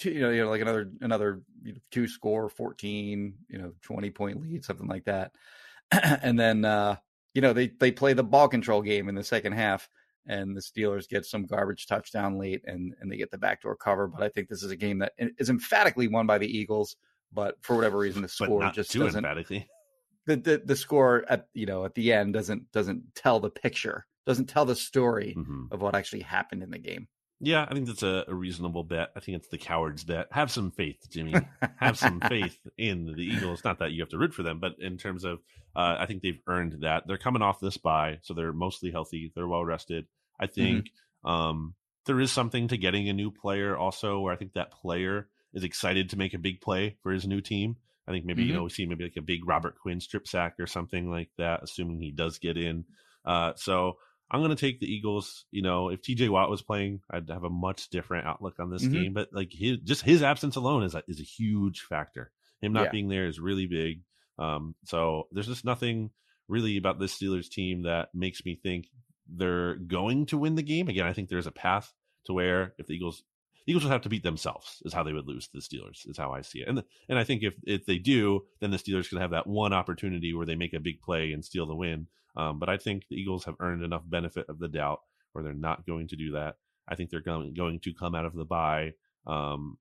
Speaker 2: You know, you know, like another another you know, two score, fourteen, you know, twenty point lead, something like that. (clears throat) and then uh, you know they they play the ball control game in the second half, and the Steelers get some garbage touchdown late, and and they get the backdoor cover. But I think this is a game that is emphatically won by the Eagles. But for whatever reason, the score just doesn't
Speaker 3: emphatically.
Speaker 2: the, the the score at you know at the end doesn't doesn't tell the picture doesn't tell the story
Speaker 3: Mhm.
Speaker 2: of what actually happened in the game
Speaker 3: Yeah, I think that's a, a reasonable bet. I think it's the coward's bet. Have some faith, Jimmy. have some (laughs) faith in the Eagles. Not that you have to root for them, but in terms of, uh, I think they've earned that. They're coming off this bye, so they're mostly healthy. They're well rested. I think um, there is something to getting a new player also, where I think that player is excited to make a big play for his new team. I think maybe you
Speaker 2: Mhm.
Speaker 3: know we see maybe like a big Robert Quinn strip sack or something like that, assuming he does get in. Uh, so I'm going to take the Eagles. You know, if TJ Watt was playing, I'd have a much different outlook on this
Speaker 2: Mhm.
Speaker 3: game. But like his, just his absence alone is a, is a huge factor. Him not
Speaker 2: Yeah.
Speaker 3: being there is really big. Um, so there's just nothing really about this Steelers team that makes me think they're going to win the game. Again, I think there's a path to where if the Eagles the Eagles would have to beat themselves is how they would lose to the Steelers is how I see it. And and I think if if they do, then the Steelers can have that one opportunity where they make a big play and steal the win. Um, but I think the Eagles have earned enough benefit of the doubt where they're not going to do that. I think they're going going to come out of the bye um,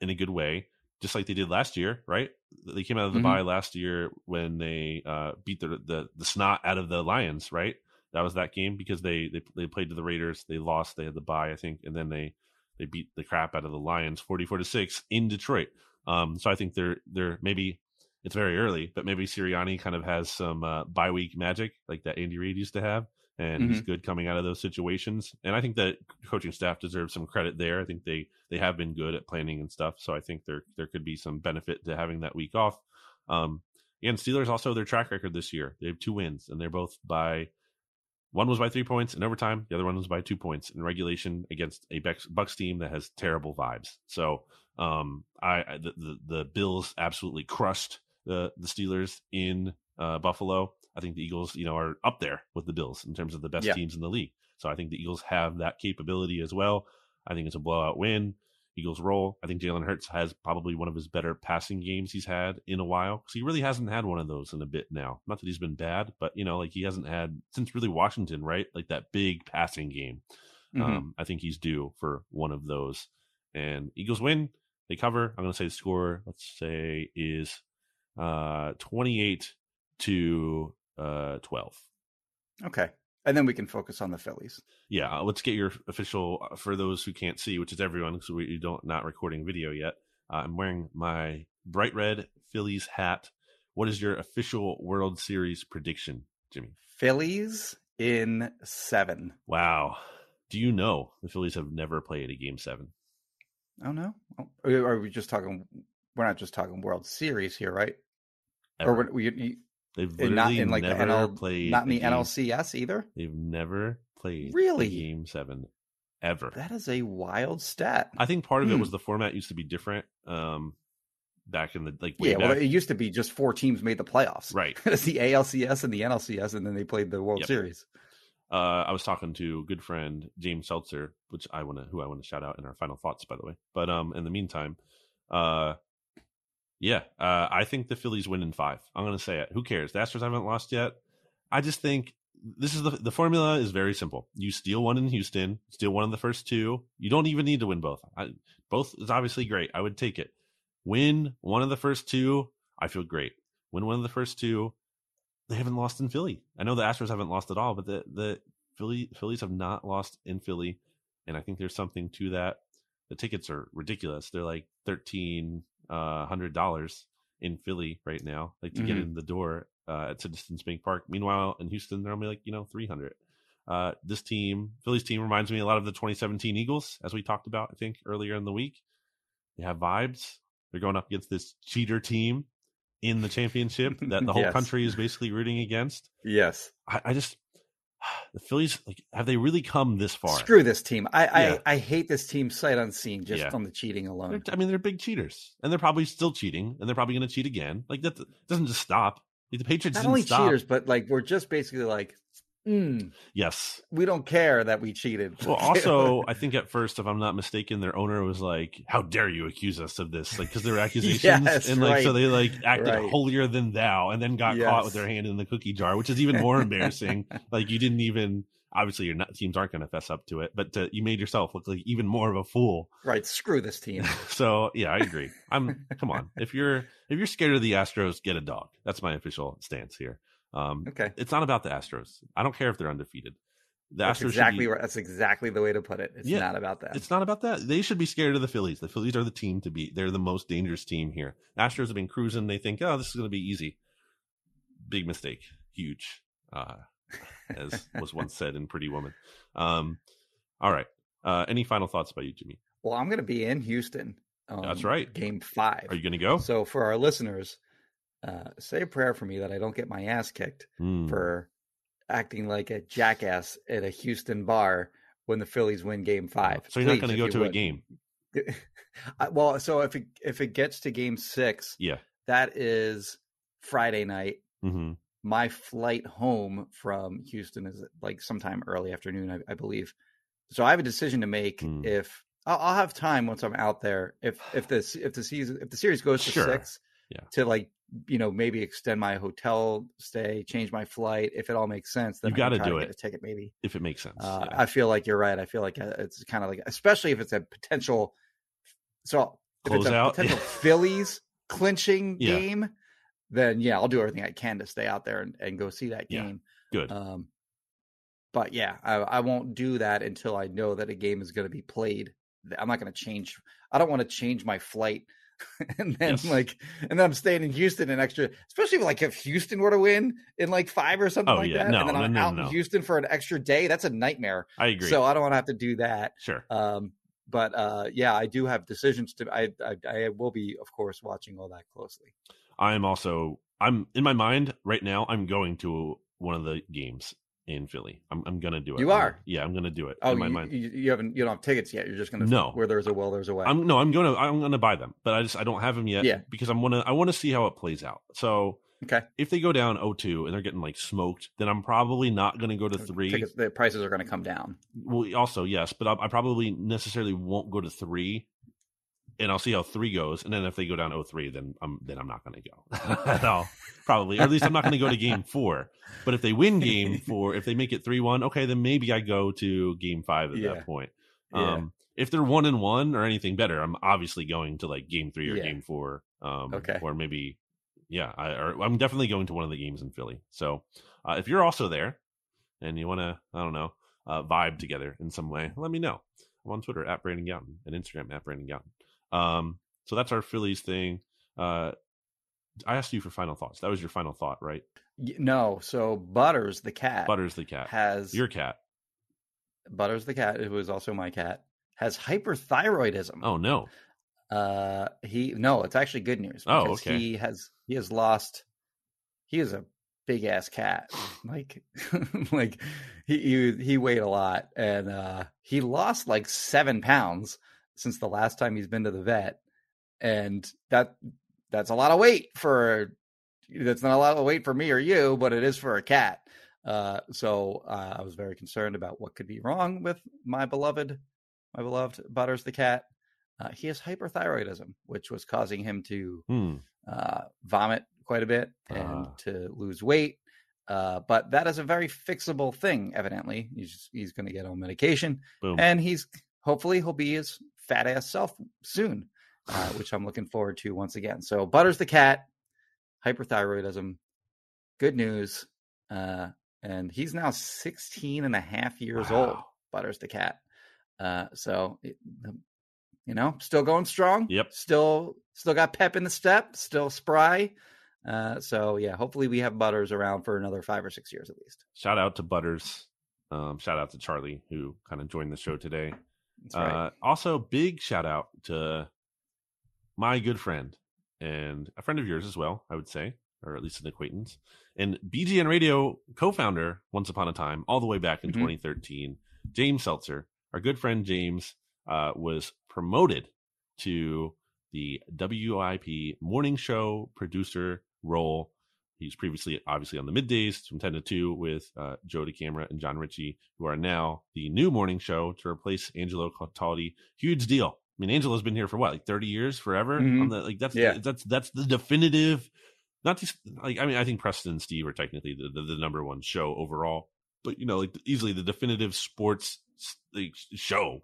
Speaker 3: in a good way, just like they did last year, right? They came out of the
Speaker 2: Mhm.
Speaker 3: bye last year when they uh, beat the, the the snot out of the Lions, right? That was that game because they they they played to the Raiders, they lost, they had the bye, I think, and then they they beat the crap out of the Lions, forty four to six in Detroit. Um, so I think they're they're maybe it's very early, but maybe Sirianni kind of has some uh, bye week magic like that Andy Reid used to have, and he's good coming out of those situations. And I think that coaching staff deserves some credit there. I think they they have been good at planning and stuff, so I think there there could be some benefit to having that week off. Um, and Steelers also their track record this year. They have two wins, and they're both by one was by three points in overtime. The other one was by two points in regulation against a Bucks, Bucks team that has terrible vibes. So um, I I- the, the the Bills absolutely crushed the the Steelers in uh, Buffalo. I think the Eagles, you know, are up there with the Bills in terms of the best
Speaker 2: Yeah.
Speaker 3: teams in the league. So I think the Eagles have that capability as well. I think it's a blowout win. Eagles roll. I think Jalen Hurts has probably one of his better passing games he's had in a while because he really hasn't had one of those in a bit now. Not that he's been bad, but you know, like he hasn't had since really Washington, right? Like that big passing game.
Speaker 2: Mhm.
Speaker 3: Um, I think he's due for one of those. And Eagles win. They cover. I'm going to say the score, let's say, is uh, 28 to uh, 12.
Speaker 2: Okay. And then we can focus on the Phillies.
Speaker 3: Yeah, uh, let's get your official uh, for those who can't see, which is everyone, because we don't not recording video yet. Uh, I'm wearing my bright red Phillies hat. What is your official World Series prediction, Jimmy?
Speaker 2: Phillies in seven.
Speaker 3: Wow. Do you know the Phillies have never played a game seven?
Speaker 2: Oh no. Oh, Are are we just talking? We're not just talking World Series here, right? Or
Speaker 3: Ever.
Speaker 2: we're- we,
Speaker 3: They've
Speaker 2: not in like the NL,
Speaker 3: played
Speaker 2: not in the
Speaker 3: game-
Speaker 2: NLCS either.
Speaker 3: They've never played
Speaker 2: Really?
Speaker 3: a game seven ever.
Speaker 2: That is a wild stat.
Speaker 3: I think part of it
Speaker 2: Hmm.
Speaker 3: was the format used to be different. Um, back in the like
Speaker 2: yeah, well, it used to be just four teams made the playoffs.
Speaker 3: right. (laughs)
Speaker 2: It's the ALCS and the NLCS, and then they played the World
Speaker 3: Yep.
Speaker 2: Series.
Speaker 3: uh, I was talking to a good friend James Seltzer, which I want to who I want to shout out in our final thoughts, by the way. But um, in the meantime, uh, yeah, uh, I think the Phillies win in five. I'm going to say it. Who cares? The Astros haven't lost yet. I just think this is the the formula is very simple. You steal one in Houston, steal one of the first two. You don't even need to win both. I, both is obviously great. I would take it. Win one of the first two. I feel great. Win one of the first two they haven't lost in Philly. I know the Astros haven't lost at all, but the the Philly Phillies have not lost in Philly, and I think there's something to that. The tickets are ridiculous. They're like thirteen uh, hundred dollars in Philly right now, like to get
Speaker 2: Mhm.
Speaker 3: in the door uh, at Citizens Bank Park. Meanwhile, in Houston, they're only like you know three hundred. Uh, this team, Philly's team, reminds me a lot of the 2017 Eagles, as we talked about, I think earlier in the week. They have vibes. They're going up against this cheater team in the championship that the whole (laughs)
Speaker 2: Yes.
Speaker 3: country is basically rooting against.
Speaker 2: Yes.
Speaker 3: I, I just the Phillies like have they really come this far?
Speaker 2: Screw this team. I,
Speaker 3: Yeah.
Speaker 2: I I hate this team sight unseen just
Speaker 3: Yeah.
Speaker 2: on the cheating
Speaker 3: They're-
Speaker 2: alone.
Speaker 3: I mean, they're big cheaters, and they're probably still cheating, and they're probably going to cheat again. Like that doesn't just stop. Like, the Patriots
Speaker 2: Not
Speaker 3: didn't
Speaker 2: only
Speaker 3: stop.
Speaker 2: cheaters, but like we're just basically like, mm,
Speaker 3: Yes.
Speaker 2: we don't care that we cheated.
Speaker 3: Well, (laughs) also, I think at first, if I'm not mistaken, their owner was like, "How dare you accuse us of this?" Like because there were (laughs) accusations,
Speaker 2: Yes,
Speaker 3: and like so they like acted
Speaker 2: Right.
Speaker 3: holier than thou, and then got caught with their hand in the cookie jar, which is even more embarrassing. (laughs) like you didn't even. Obviously, your teams aren't going to fess up to it, but uh, you made yourself look like even more of a fool.
Speaker 2: right. Screw this team.
Speaker 3: So yeah, I agree. I'm come on. If you're if you're scared of the Astros, get a dog. That's my official stance here. Um,
Speaker 2: Okay.
Speaker 3: it's not about the Astros. I don't care if they're undefeated. The
Speaker 2: That's
Speaker 3: Astros
Speaker 2: exactly
Speaker 3: be-
Speaker 2: right. That's exactly the way to put it. It's
Speaker 3: Yeah,
Speaker 2: not about that.
Speaker 3: It's not about that. They should be scared of the Phillies. The Phillies are the team to beat. They're the most dangerous team here. Astros have been cruising. They think, oh, this is going to be easy. Big mistake. Huge. Uh, as was (laughs) once said in Pretty Woman. Um, all right. Uh, any final thoughts about you, Jimmy?
Speaker 2: well, I'm going to be in Houston. Um,
Speaker 3: That's right.
Speaker 2: Game five.
Speaker 3: Are you going to go?
Speaker 2: So for our listeners, uh, say a prayer for me that I don't get my ass kicked
Speaker 3: Hmm.
Speaker 2: for acting like a jackass at a Houston bar when the Phillies win Game Five.
Speaker 3: So you're not going to go to a game. (laughs)
Speaker 2: I- well, so if it if it gets to Game Six,
Speaker 3: Yeah.
Speaker 2: that is Friday night.
Speaker 3: hmm
Speaker 2: My flight home from Houston is like sometime early afternoon, I, I believe. So I have a decision to make.
Speaker 3: Hmm.
Speaker 2: If I'll, I'll have time once I'm out there. If if this if the season if the series goes to
Speaker 3: Sure.
Speaker 2: six,
Speaker 3: Yeah.
Speaker 2: to like you know maybe extend my hotel stay, change my flight. If it all makes sense, then
Speaker 3: You
Speaker 2: I
Speaker 3: gotta do it.
Speaker 2: a ticket maybe.
Speaker 3: If it makes sense.
Speaker 2: Uh,
Speaker 3: yeah.
Speaker 2: I feel like you're right. I feel like uh, it's kind of like, especially if it's a potential. So if it's a
Speaker 3: Closeout? (laughs)
Speaker 2: potential Phillies clinching
Speaker 3: Yeah.
Speaker 2: game, then yeah, I'll do everything I can to stay out there and, and go see that
Speaker 3: Yeah.
Speaker 2: game.
Speaker 3: Good.
Speaker 2: Um, but yeah, I, I won't do that until I know that a game is going to be played. I'm not going to change. I don't want to change my flight. (laughs) and then
Speaker 3: Yes.
Speaker 2: like, and then I'm staying in Houston an extra, especially if, like if Houston were to win in like five or something
Speaker 3: Oh,
Speaker 2: like
Speaker 3: yeah.
Speaker 2: that,
Speaker 3: No,
Speaker 2: and then
Speaker 3: no,
Speaker 2: I'm
Speaker 3: no,
Speaker 2: out in Houston for an extra day. That's a nightmare.
Speaker 3: I agree.
Speaker 2: So I don't want to have to do that.
Speaker 3: sure.
Speaker 2: Um, but uh, yeah, I do have decisions to. I, I I will be, of course, watching all that closely.
Speaker 3: I'm also I'm in my mind right now. I'm going to one of the games in Philly. I'm I'm gonna do it.
Speaker 2: You
Speaker 3: I'm-
Speaker 2: are?
Speaker 3: yeah, I'm gonna do it.
Speaker 2: Oh,
Speaker 3: in my
Speaker 2: you,
Speaker 3: mind.
Speaker 2: you, you haven't you don't have tickets yet. You're just gonna
Speaker 3: No.
Speaker 2: Where there's a will, there's a way.
Speaker 3: I'm no, I'm gonna I'm gonna buy them, but I just I don't have them yet.
Speaker 2: Yeah.
Speaker 3: because I'm gonna I want to see how it plays out. So
Speaker 2: okay.
Speaker 3: if they go down 0-2 and they're getting like smoked, then I'm probably not gonna go to three.
Speaker 2: Tickets, the prices are going to come down.
Speaker 3: Well, also yes, but I, I probably necessarily won't go to three, and I'll see how three goes. And then if they go down 0-3, then I'm then I'm not going to go. (laughs) at all, probably, or at least I'm not going to go to game (laughs) four. But if they win game four, if they make it three one, okay, then maybe I go to game five at
Speaker 2: Yeah.
Speaker 3: that point.
Speaker 2: Yeah.
Speaker 3: Um, if they're one and one or anything better, I'm obviously going to like game three or
Speaker 2: Yeah.
Speaker 3: game four. Um,
Speaker 2: Okay.
Speaker 3: or maybe yeah, I, or I'm definitely going to one of the games in Philly. So uh, if you're also there and you want to, I don't know, uh, vibe together in some way, let me know. I'm on Twitter at Brandon Gowton and Instagram at Brandon Gowton. Um, so that's our Phillies thing. Uh, I asked you for final thoughts. That was your final thought, right?
Speaker 2: No, so Butters the cat
Speaker 3: Butters the cat.
Speaker 2: has
Speaker 3: Your cat.
Speaker 2: Butters the cat, who is also my cat, has hyperthyroidism.
Speaker 3: Oh no.
Speaker 2: Uh, he no, it's actually good news.
Speaker 3: Oh, okay.
Speaker 2: He has he has lost. He is a big ass cat. Like, (laughs) like he, he he weighed a lot, and uh, he lost like seven pounds since the last time he's been to the vet, and that that's a lot of weight for. That's not a lot of weight for me or you, but it is for a cat. Uh, so uh, I was very concerned about what could be wrong with my beloved, my beloved Butters the cat. Uh, he has hyperthyroidism, which was causing him to
Speaker 3: Hmm.
Speaker 2: uh, vomit quite a bit and
Speaker 3: Ah.
Speaker 2: to lose weight. Uh, but that is a very fixable thing. Evidently, he's he's going to get on medication,
Speaker 3: Boom.
Speaker 2: and he's hopefully he'll be his fat ass self soon, uh, which I'm looking forward to once again. So Butters the cat, hyperthyroidism, good news, uh, and he's now 16 and a half years old. Butters the cat. Uh, so it, you know, still going strong.
Speaker 3: Yep.
Speaker 2: Still, still got pep in the step. Still spry. Uh, so yeah, hopefully we have Butters around for another five or six years at least.
Speaker 3: Shout out to Butters. Um, shout out to Charlie who kind of joined the show today.
Speaker 2: Right.
Speaker 3: Uh, also, big shout out to my good friend and a friend of yours as well, I would say, or at least an acquaintance, and BGN Radio co founder once upon a time, all the way back in
Speaker 2: Mhm.
Speaker 3: 2013, James Seltzer. Our good friend James uh, was promoted to the WIP morning show producer role. He's previously obviously on the middays from 10 to 2 with uh, Joe DeCamara and Jon Ritchie, who are now the new morning show to replace Angelo Cataldi. Huge deal. I mean, Angelo's been here for what, like 30 years, forever?
Speaker 2: Mhm.
Speaker 3: On the, like that's
Speaker 2: Yeah.
Speaker 3: that's that's the definitive. Not just like I mean, I think Preston and Steve are technically the, the, the number one show overall, but you know, like easily the definitive sports like, show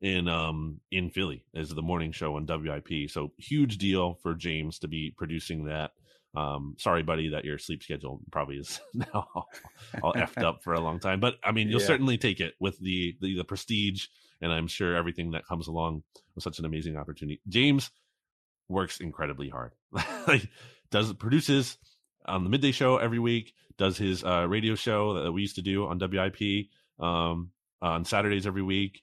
Speaker 3: in um in Philly as the morning show on WIP. So huge deal for James to be producing that. Um, sorry, buddy, that your sleep schedule probably is (laughs) now all, all effed up for a long time. But I mean, you'll
Speaker 2: Yeah.
Speaker 3: certainly take it with the, the the prestige, and I'm sure everything that comes along with such an amazing opportunity. James works incredibly hard. (laughs) like does produces on the midday show every week. Does his uh, radio show that we used to do on WIP um, on Saturdays every week.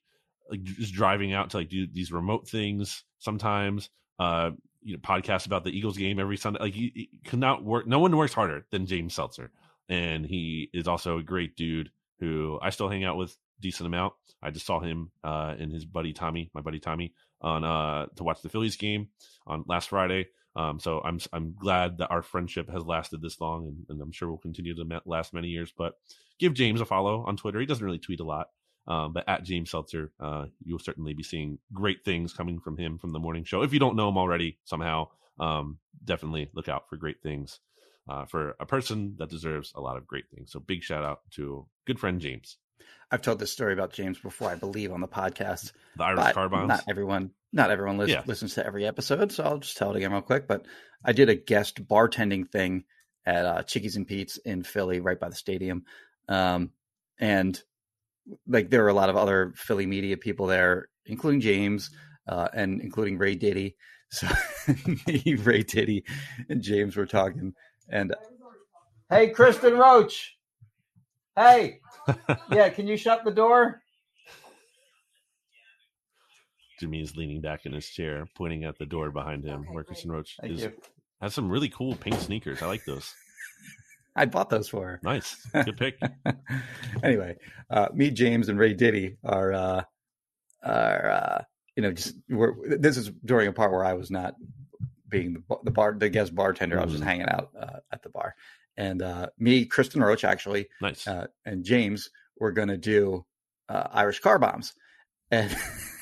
Speaker 3: Like just driving out to like do these remote things sometimes. Uh, you know, podcasts about the Eagles game every Sunday. Like he, he could not work. No one works harder than James Seltzer, and he is also a great dude who I still hang out with decent amount. I just saw him uh, and his buddy Tommy, my buddy Tommy, on uh, to watch the Phillies game on last Friday. Um, so I'm I'm glad that our friendship has lasted this long, and, and I'm sure we'll continue to last many years. But give James a follow on Twitter. He doesn't really tweet a lot, um, but at James Seltzer, uh, you'll certainly be seeing great things coming from him from the morning show. If you don't know him already somehow, um, definitely look out for great things uh, for a person that deserves a lot of great things. So big shout out to good friend James,
Speaker 2: I've told this story about James before, I believe, on the podcast.
Speaker 3: the Irish car bombs.
Speaker 2: Not everyone, not everyone lis-
Speaker 3: Yeah.
Speaker 2: listens to every episode, so I'll just tell it again real quick. But I did a guest bartending thing at uh, Chickies and Pete's in Philly, right by the stadium, um, and like there were a lot of other Philly media people there, including James uh, and including Ray Diddy. So (laughs) me, Ray Diddy, and James were talking, and hey, Kristen Roach, hey, (laughs) yeah, can you shut the door?
Speaker 3: Jimmy is leaning back in his chair, pointing at the door behind him, where Kristen Roach
Speaker 2: Thank
Speaker 3: is
Speaker 2: you.
Speaker 3: has some really cool pink sneakers. I like those.
Speaker 2: I bought those for her.
Speaker 3: Nice, good pick. (laughs)
Speaker 2: anyway, uh, me, James, and Ray Diddy are uh, are uh, you know just we're, this is during a part where I was not being the, bar- the bar the guest bartender. I was just
Speaker 3: Mhm.
Speaker 2: hanging out uh, at the bar, and uh, me, Kristen Roach, actually,
Speaker 3: Nice.
Speaker 2: uh, and James were going to do uh, Irish car bombs, and (laughs)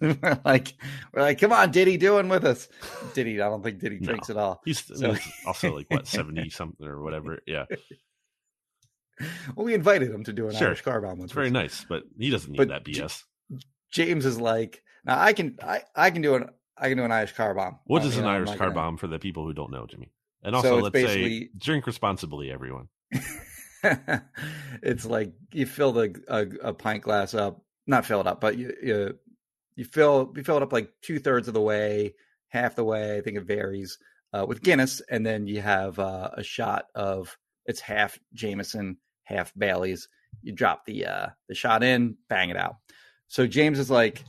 Speaker 2: we're like we're like, come on, Diddy, doing with us. Diddy, I don't think Diddy
Speaker 3: No.
Speaker 2: drinks at all.
Speaker 3: He's
Speaker 2: So-
Speaker 3: he's also like what (laughs) seventy something or whatever. Yeah,
Speaker 2: Well, we invited him to do an
Speaker 3: Sure.
Speaker 2: Irish car bomb.
Speaker 3: it's very nice, but he doesn't need
Speaker 2: But
Speaker 3: that
Speaker 2: J-
Speaker 3: BS.
Speaker 2: James is like, now I can I, I can do an I can do an Irish car bomb.
Speaker 3: What is an
Speaker 2: know,
Speaker 3: Irish car
Speaker 2: gonna-
Speaker 3: bomb for the people who don't know, Jimmy? And also,
Speaker 2: So
Speaker 3: let's say drink responsibly, everyone. (laughs)
Speaker 2: it's like you fill the a, a pint glass up, not fill it up, but you you, you fill you fill it up like two thirds of the way, half the way. I think it varies uh, with Guinness, and then you have uh, a shot of it's half Jameson, half Bailey's. You drop the uh, the shot in, bang it out. So James is like,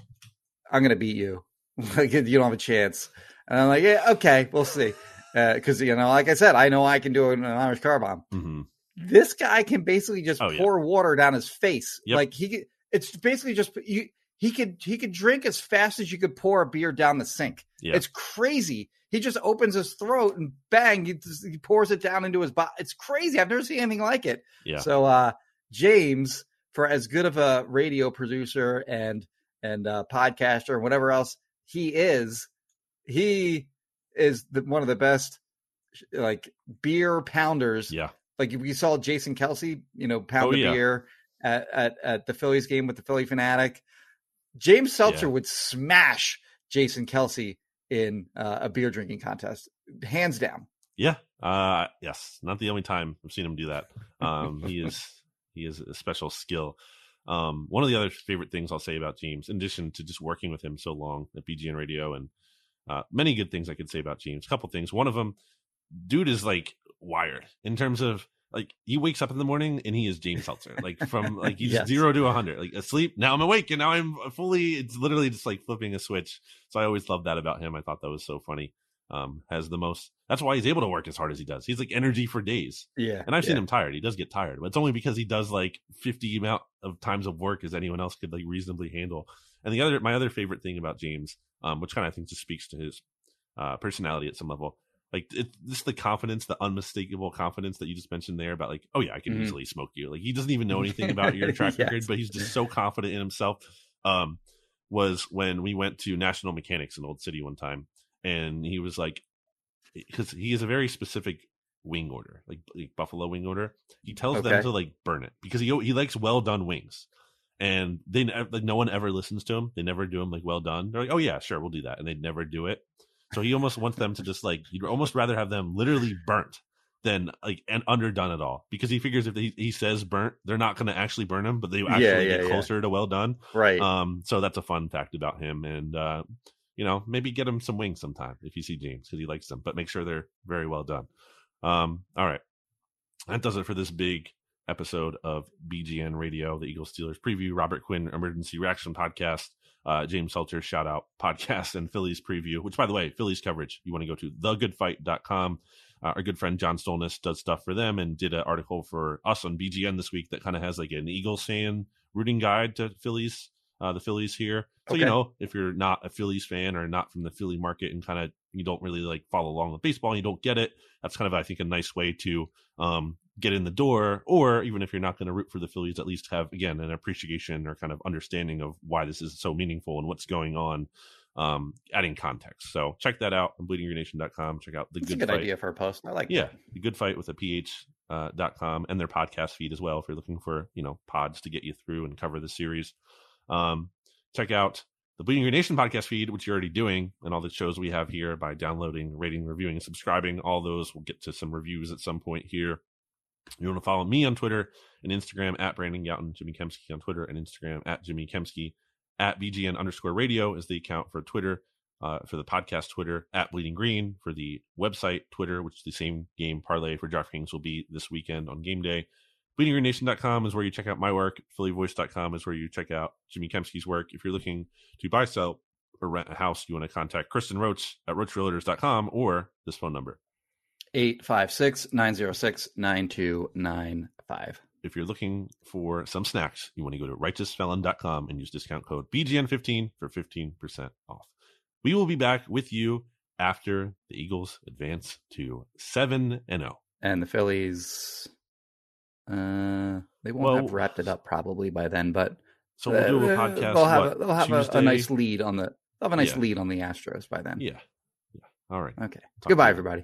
Speaker 2: "I'm gonna beat you. (laughs) like you don't have a chance." And I'm like, "Yeah, okay, we'll see." Because you know, like I said, I know I can do an Irish car bomb
Speaker 3: hmm
Speaker 2: this guy can basically just
Speaker 3: Oh, yeah.
Speaker 2: pour water down his face.
Speaker 3: Yep.
Speaker 2: Like he it's basically just you. He could he could drink as fast as you could pour a beer down the sink.
Speaker 3: Yeah.
Speaker 2: It's crazy. He just opens his throat and bang, he, just, he pours it down into his body. It's crazy. I've never seen anything like it.
Speaker 3: Yeah.
Speaker 2: So uh James, for as good of a radio producer and and uh, podcaster and whatever else he is, he is the, one of the best like beer pounders
Speaker 3: yeah.
Speaker 2: like we saw Jason Kelce, you know, pound
Speaker 3: Oh,
Speaker 2: the
Speaker 3: yeah.
Speaker 2: beer at, at at the Phillies game with the Phillie Phanatic. James Seltzer
Speaker 3: Yeah.
Speaker 2: would smash Jason Kelce in uh, a beer drinking contest, hands down.
Speaker 3: Yeah. Uh yes. Not the only time I've seen him do that. Um he is (laughs) he is a special skill. Um one of the other favorite things I'll say about James, in addition to just working with him so long at BGN Radio and uh many good things I could say about James. A couple things. One of them, dude is like wired in terms of like he wakes up in the morning and he is James Seltzer. Like from (laughs) like he's
Speaker 2: Yes.
Speaker 3: zero to a hundred. Like asleep, now I'm awake and now I'm fully it's literally just like flipping a switch. So I always loved that about him. I thought that was so funny um, has the most. That's why he's able to work as hard as he does. He's like energy for days,
Speaker 2: Yeah,
Speaker 3: and I've seen him tired. He does get tired, but it's only because he does like fifty amount of times of work as anyone else could like reasonably handle. And the other, my other favorite thing about James, um, which kind of I think just speaks to his uh, personality at some level, like it, just the confidence, the unmistakable confidence that you just mentioned there about like, oh yeah, I can
Speaker 2: Mhm.
Speaker 3: easily smoke you. Like he doesn't even know (laughs) anything about your track (laughs)
Speaker 2: Yes.
Speaker 3: record, but he's just so confident in himself. Um, was when we went to National Mechanics in Old City one time, and he was like, because he is a very specific wing order, like, like buffalo wing order. He tells
Speaker 2: Okay.
Speaker 3: them to like burn it because he he likes well done wings, and they like no one ever listens to him. They never do them like well done. They're like, oh yeah, sure, we'll do that, and they never do it. So he almost wants them to just like he'd almost rather have them literally burnt than like and underdone at all because he figures if he, he says burnt, they're not going to actually burn him, but they actually
Speaker 2: Yeah,
Speaker 3: get
Speaker 2: yeah, yeah.
Speaker 3: closer to well done.
Speaker 2: right.
Speaker 3: Um, so that's a fun fact about him, and uh, you know, maybe get him some wings sometime if you see James because he likes them, but make sure they're very well done. Um, all right, that does it for this big episode of BGN Radio, the Eagles Steelers preview, Robert Quinn emergency reaction podcast, uh, James Seltzer shout out podcast, and Phillies preview. Which, by the way, Phillies coverage you want to go to thegoodphight.com. Uh, our good friend John Stolnis does stuff for them and did an article for us on BGN this week that kind of has like an Eagles fan rooting guide to Phillies, uh, the Phillies here. So you know, if you're not a Phillies fan or not from the Philly market and kind of you don't really like follow along with baseball and you don't get it, that's kind of I think a nice way to um, get in the door. Or even if you're not going to root for the Phillies, at least have again an appreciation or kind of understanding of why this is so meaningful and what's going on. Um, adding context. So check that out on bleedinggreennation.com. Check out the
Speaker 2: That's
Speaker 3: good,
Speaker 2: idea for a post. I like
Speaker 3: Yeah,
Speaker 2: that.
Speaker 3: the good fight with a ph uh, dot com and their podcast feed as well if you're looking for you know pods to get you through and cover the series. Um, check out the Bleeding Green Nation podcast feed, which you're already doing, and all the shows we have here by downloading, rating, reviewing, and subscribing. All those we'll get to some reviews at some point here. You want to follow me on Twitter and Instagram at Brandon Gowton, Jimmy Kempski on Twitter and Instagram at Jimmy Kempski at BGN underscore radio is the account for Twitter uh, for the podcast Twitter at Bleeding Green for the website Twitter, which is the same game parlay for DraftKings will be this weekend on game day. BleedingGreenNation.com is where you check out my work. PhillyVoice.com is where you check out Jimmy Kempski's work. If you're looking to buy, sell, or rent a house, you want to contact Kristen Roach at RoachRealtors.com or this phone number.
Speaker 2: 856 906 9295.
Speaker 3: If you're looking for some snacks, you want to go to righteousfelon.com and use discount code BGN15 for 15% off. We will be back with you after the Eagles advance to 7 and oh. 0.
Speaker 2: And the Phillies, uh, they won't
Speaker 3: Well-
Speaker 2: have wrapped it up probably by then, but
Speaker 3: So we'll do a
Speaker 2: uh,
Speaker 3: podcast.
Speaker 2: They'll have,
Speaker 3: what,
Speaker 2: a, they'll have a, a nice lead on the. They'll have a nice
Speaker 3: Yeah.
Speaker 2: lead on the Astros by then.
Speaker 3: Yeah. Yeah. All right.
Speaker 2: Okay.
Speaker 3: Talk
Speaker 2: Goodbye, everybody.